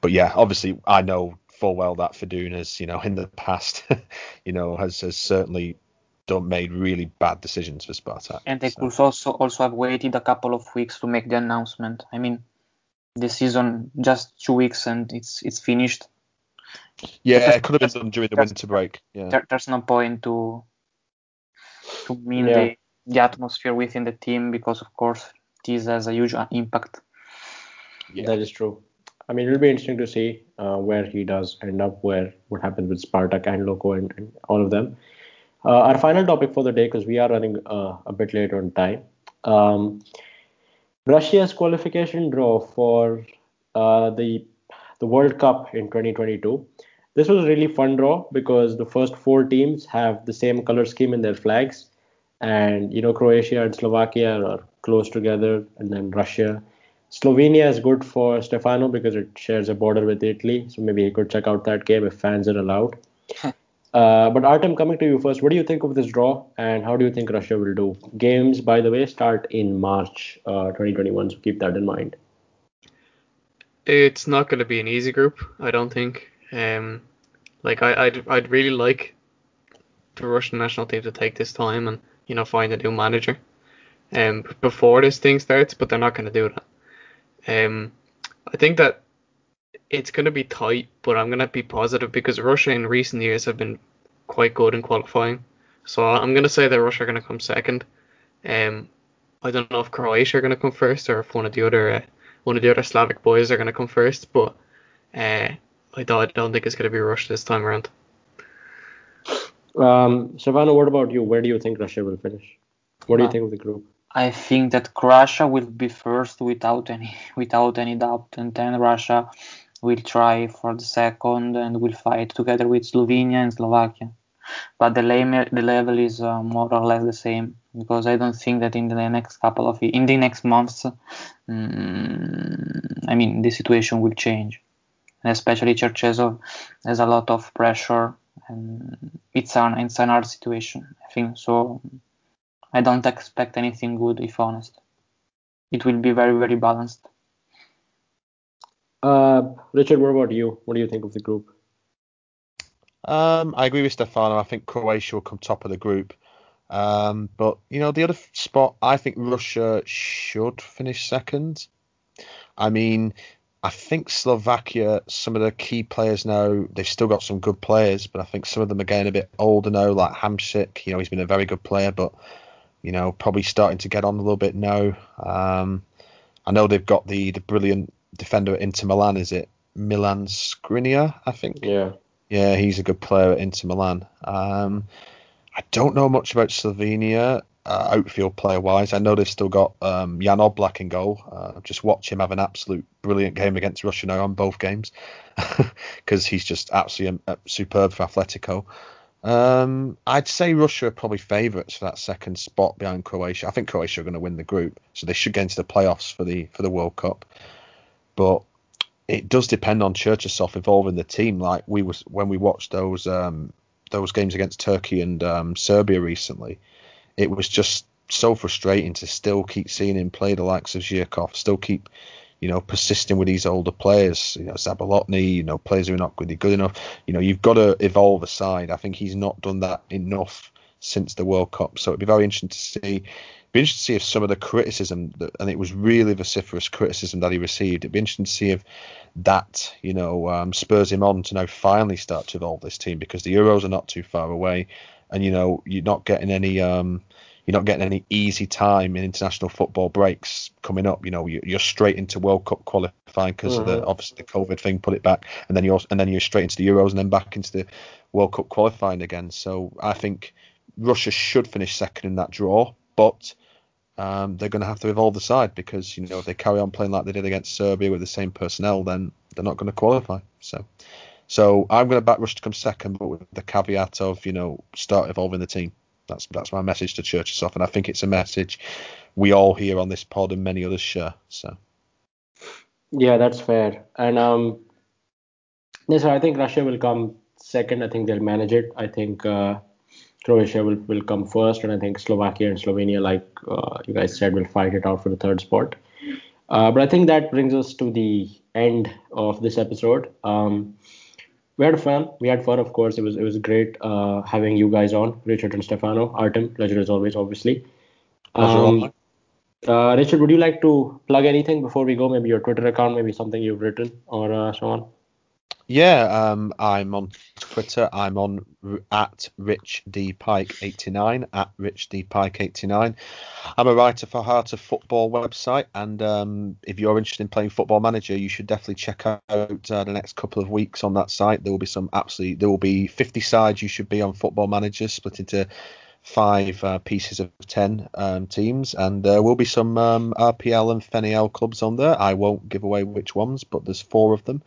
but yeah, obviously I know full well that Fedun has, you know, in the past, you know, has, has certainly done made really bad decisions for Spartak. And they so. could also also have waited a couple of weeks to make the announcement. I mean, the season just two weeks and it's it's finished. Yeah, it could have been done during the winter break. Yeah. There, there's no point to to mean yeah. the, the atmosphere within the team because of course this has a huge impact. Yeah. That is true. I mean, it'll be interesting to see uh, where he does end up, where what happens with Spartak and Loko and, and all of them. Uh, our final topic for the day, because we are running uh, a bit late on time. Um, Russia's qualification draw for uh, the the World Cup in 2022. This was a really fun draw because the first four teams have the same color scheme in their flags, and you know Croatia and Slovakia are close together, and then Russia. Slovenia is good for Stefano because it shares a border with Italy, so maybe he could check out that game if fans are allowed. Uh, but Artem, coming to you first, what do you think of this draw, and how do you think Russia will do? Games, by the way, start in March uh, 2021, so keep that in mind. It's not going to be an easy group, I don't think. Um, like I, I'd, I'd really like the Russian national team to take this time and you know find a new manager, um, before this thing starts, but they're not going to do that. Um, I think that it's going to be tight, but I'm going to be positive because Russia in recent years have been quite good in qualifying. So I'm going to say that Russia are going to come second. Um, I don't know if Croatia are going to come first or if one of the other uh, one of the other Slavic boys are going to come first, but uh, I don't, I don't think it's going to be Russia this time around. Um, Stefano, what about you? Where do you think Russia will finish? What do you think of the group? I think that Croatia will be first without any without any doubt, and then Russia will try for the second and will fight together with Slovenia and Slovakia. But the, the level is uh, more or less the same because I don't think that in the next couple of in the next months, um, I mean the situation will change. And especially Cherchesov has a lot of pressure and it's an it's an hard situation. I think so. I don't expect anything good if honest. It will be very very balanced. Uh, Richard, what about you? What do you think of the group? Um, I agree with Stefano. I think Croatia will come top of the group. Um, but you know, the other spot, I think Russia should finish second. I mean, I think Slovakia, some of the key players now, they've still got some good players, but I think some of them are getting a bit older now, like Hamsik. You know, he's been a very good player, but you know, probably starting to get on a little bit now. Um, I know they've got the the brilliant defender at Inter Milan. Is it Milan Skriniar? I think. Yeah. Yeah, he's a good player at Inter Milan. Um, I don't know much about Slovenia uh, outfield player wise. I know they've still got um, Jan Oblak in goal. Uh, just watch him have an absolute brilliant game against Russia now on both games because he's just absolutely um, superb for Atletico. Um, I'd say Russia are probably favourites for that second spot behind Croatia. I think Croatia are going to win the group, so they should get into the playoffs for the for the World Cup. But it does depend on Cherchesov evolving the team. Like we was when we watched those um, those games against Turkey and um, Serbia recently, it was just so frustrating to still keep seeing him play the likes of Zhirkov, still keep you know, persisting with these older players, you know, Zabolotny, you know, players who are not really good enough. You know, you've got to evolve a side. I think he's not done that enough since the World Cup. So it'd be very interesting to see. Be interesting to see if some of the criticism that, and it was really vociferous criticism that he received. It'd be interesting to see if that, you know, um, spurs him on to now finally start to evolve this team because the Euros are not too far away, and you know, you're not getting any. Um, you're not getting any easy time in international football breaks coming up. You know, you're straight into World Cup qualifying because mm-hmm. of the mm-hmm. obviously the COVID thing, put it back, and then you're and then you're straight into the Euros and then back into the World Cup qualifying again. So I think Russia should finish second in that draw, but um, they're going to have to evolve the side because you know if they carry on playing like they did against Serbia with the same personnel, then they're not going to qualify. So. So I'm going to back Russia to come second, but with the caveat of you know start evolving the team. That's that's my message to Cherchesov, and I think it's a message we all hear on this pod and many others share. So. Yeah, that's fair. And um, yes, I think Russia will come second. I think they'll manage it. I think uh, Croatia will, will come first, and I think Slovakia and Slovenia, like uh, you guys said, will fight it out for the third spot. Uh, but I think that brings us to the end of this episode. Um, we had fun. We had fun, of course. It was it was great uh, having you guys on, Richard and Stefano. Artem, pleasure as always, obviously. Um, uh, Richard, would you like to plug anything before we go? Maybe your Twitter account, maybe something you've written, or uh, so on. Yeah, um, I'm on Twitter. I'm on at Rich D Pike 89 at Rich D Pike 89. I'm a writer for Heart of Football website, and um, if you're interested in playing Football Manager, you should definitely check out uh, the next couple of weeks on that site. There will be some absolutely there will be 50 sides you should be on Football Manager, split into five uh, pieces of 10 um, teams, and there will be some um, RPL and FNL clubs on there. I won't give away which ones, but there's four of them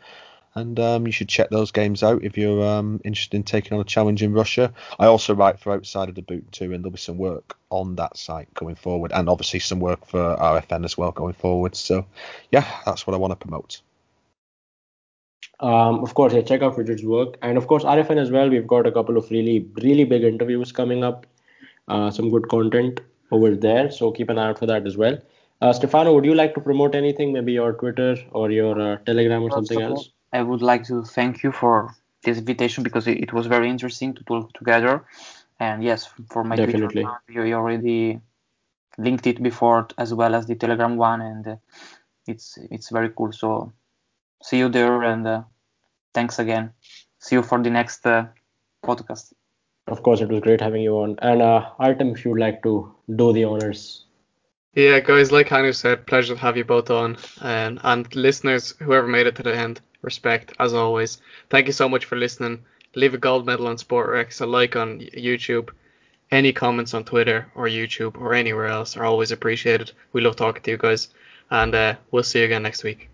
and um, you should check those games out if you're um, interested in taking on a challenge in Russia. I also write for Outside of the Boot too, and there'll be some work on that site going forward, and obviously some work for RFN as well going forward. So, yeah, that's what I want to promote. Um, of course, yeah, check out Richard's work, and of course RFN as well. We've got a couple of really, really big interviews coming up, uh, some good content over there. So keep an eye out for that as well. Uh, Stefano, would you like to promote anything? Maybe your Twitter or your uh, Telegram or something else? I would like to thank you for this invitation because it, it was very interesting to talk together. And yes, for my Definitely. Twitter, you already linked it before as well as the Telegram one, and uh, it's it's very cool. So see you there, and uh, thanks again. See you for the next uh, podcast. Of course, it was great having you on. And uh, Artem, if you'd like to do the honors. Yeah, guys, like Hanu said, pleasure to have you both on, and and listeners, whoever made it to the end respect as always. Thank you so much for listening. Leave a gold medal on SportRex, a like on YouTube. Any comments on Twitter or YouTube or anywhere else are always appreciated. We love talking to you guys, and uh, we'll see you again next week.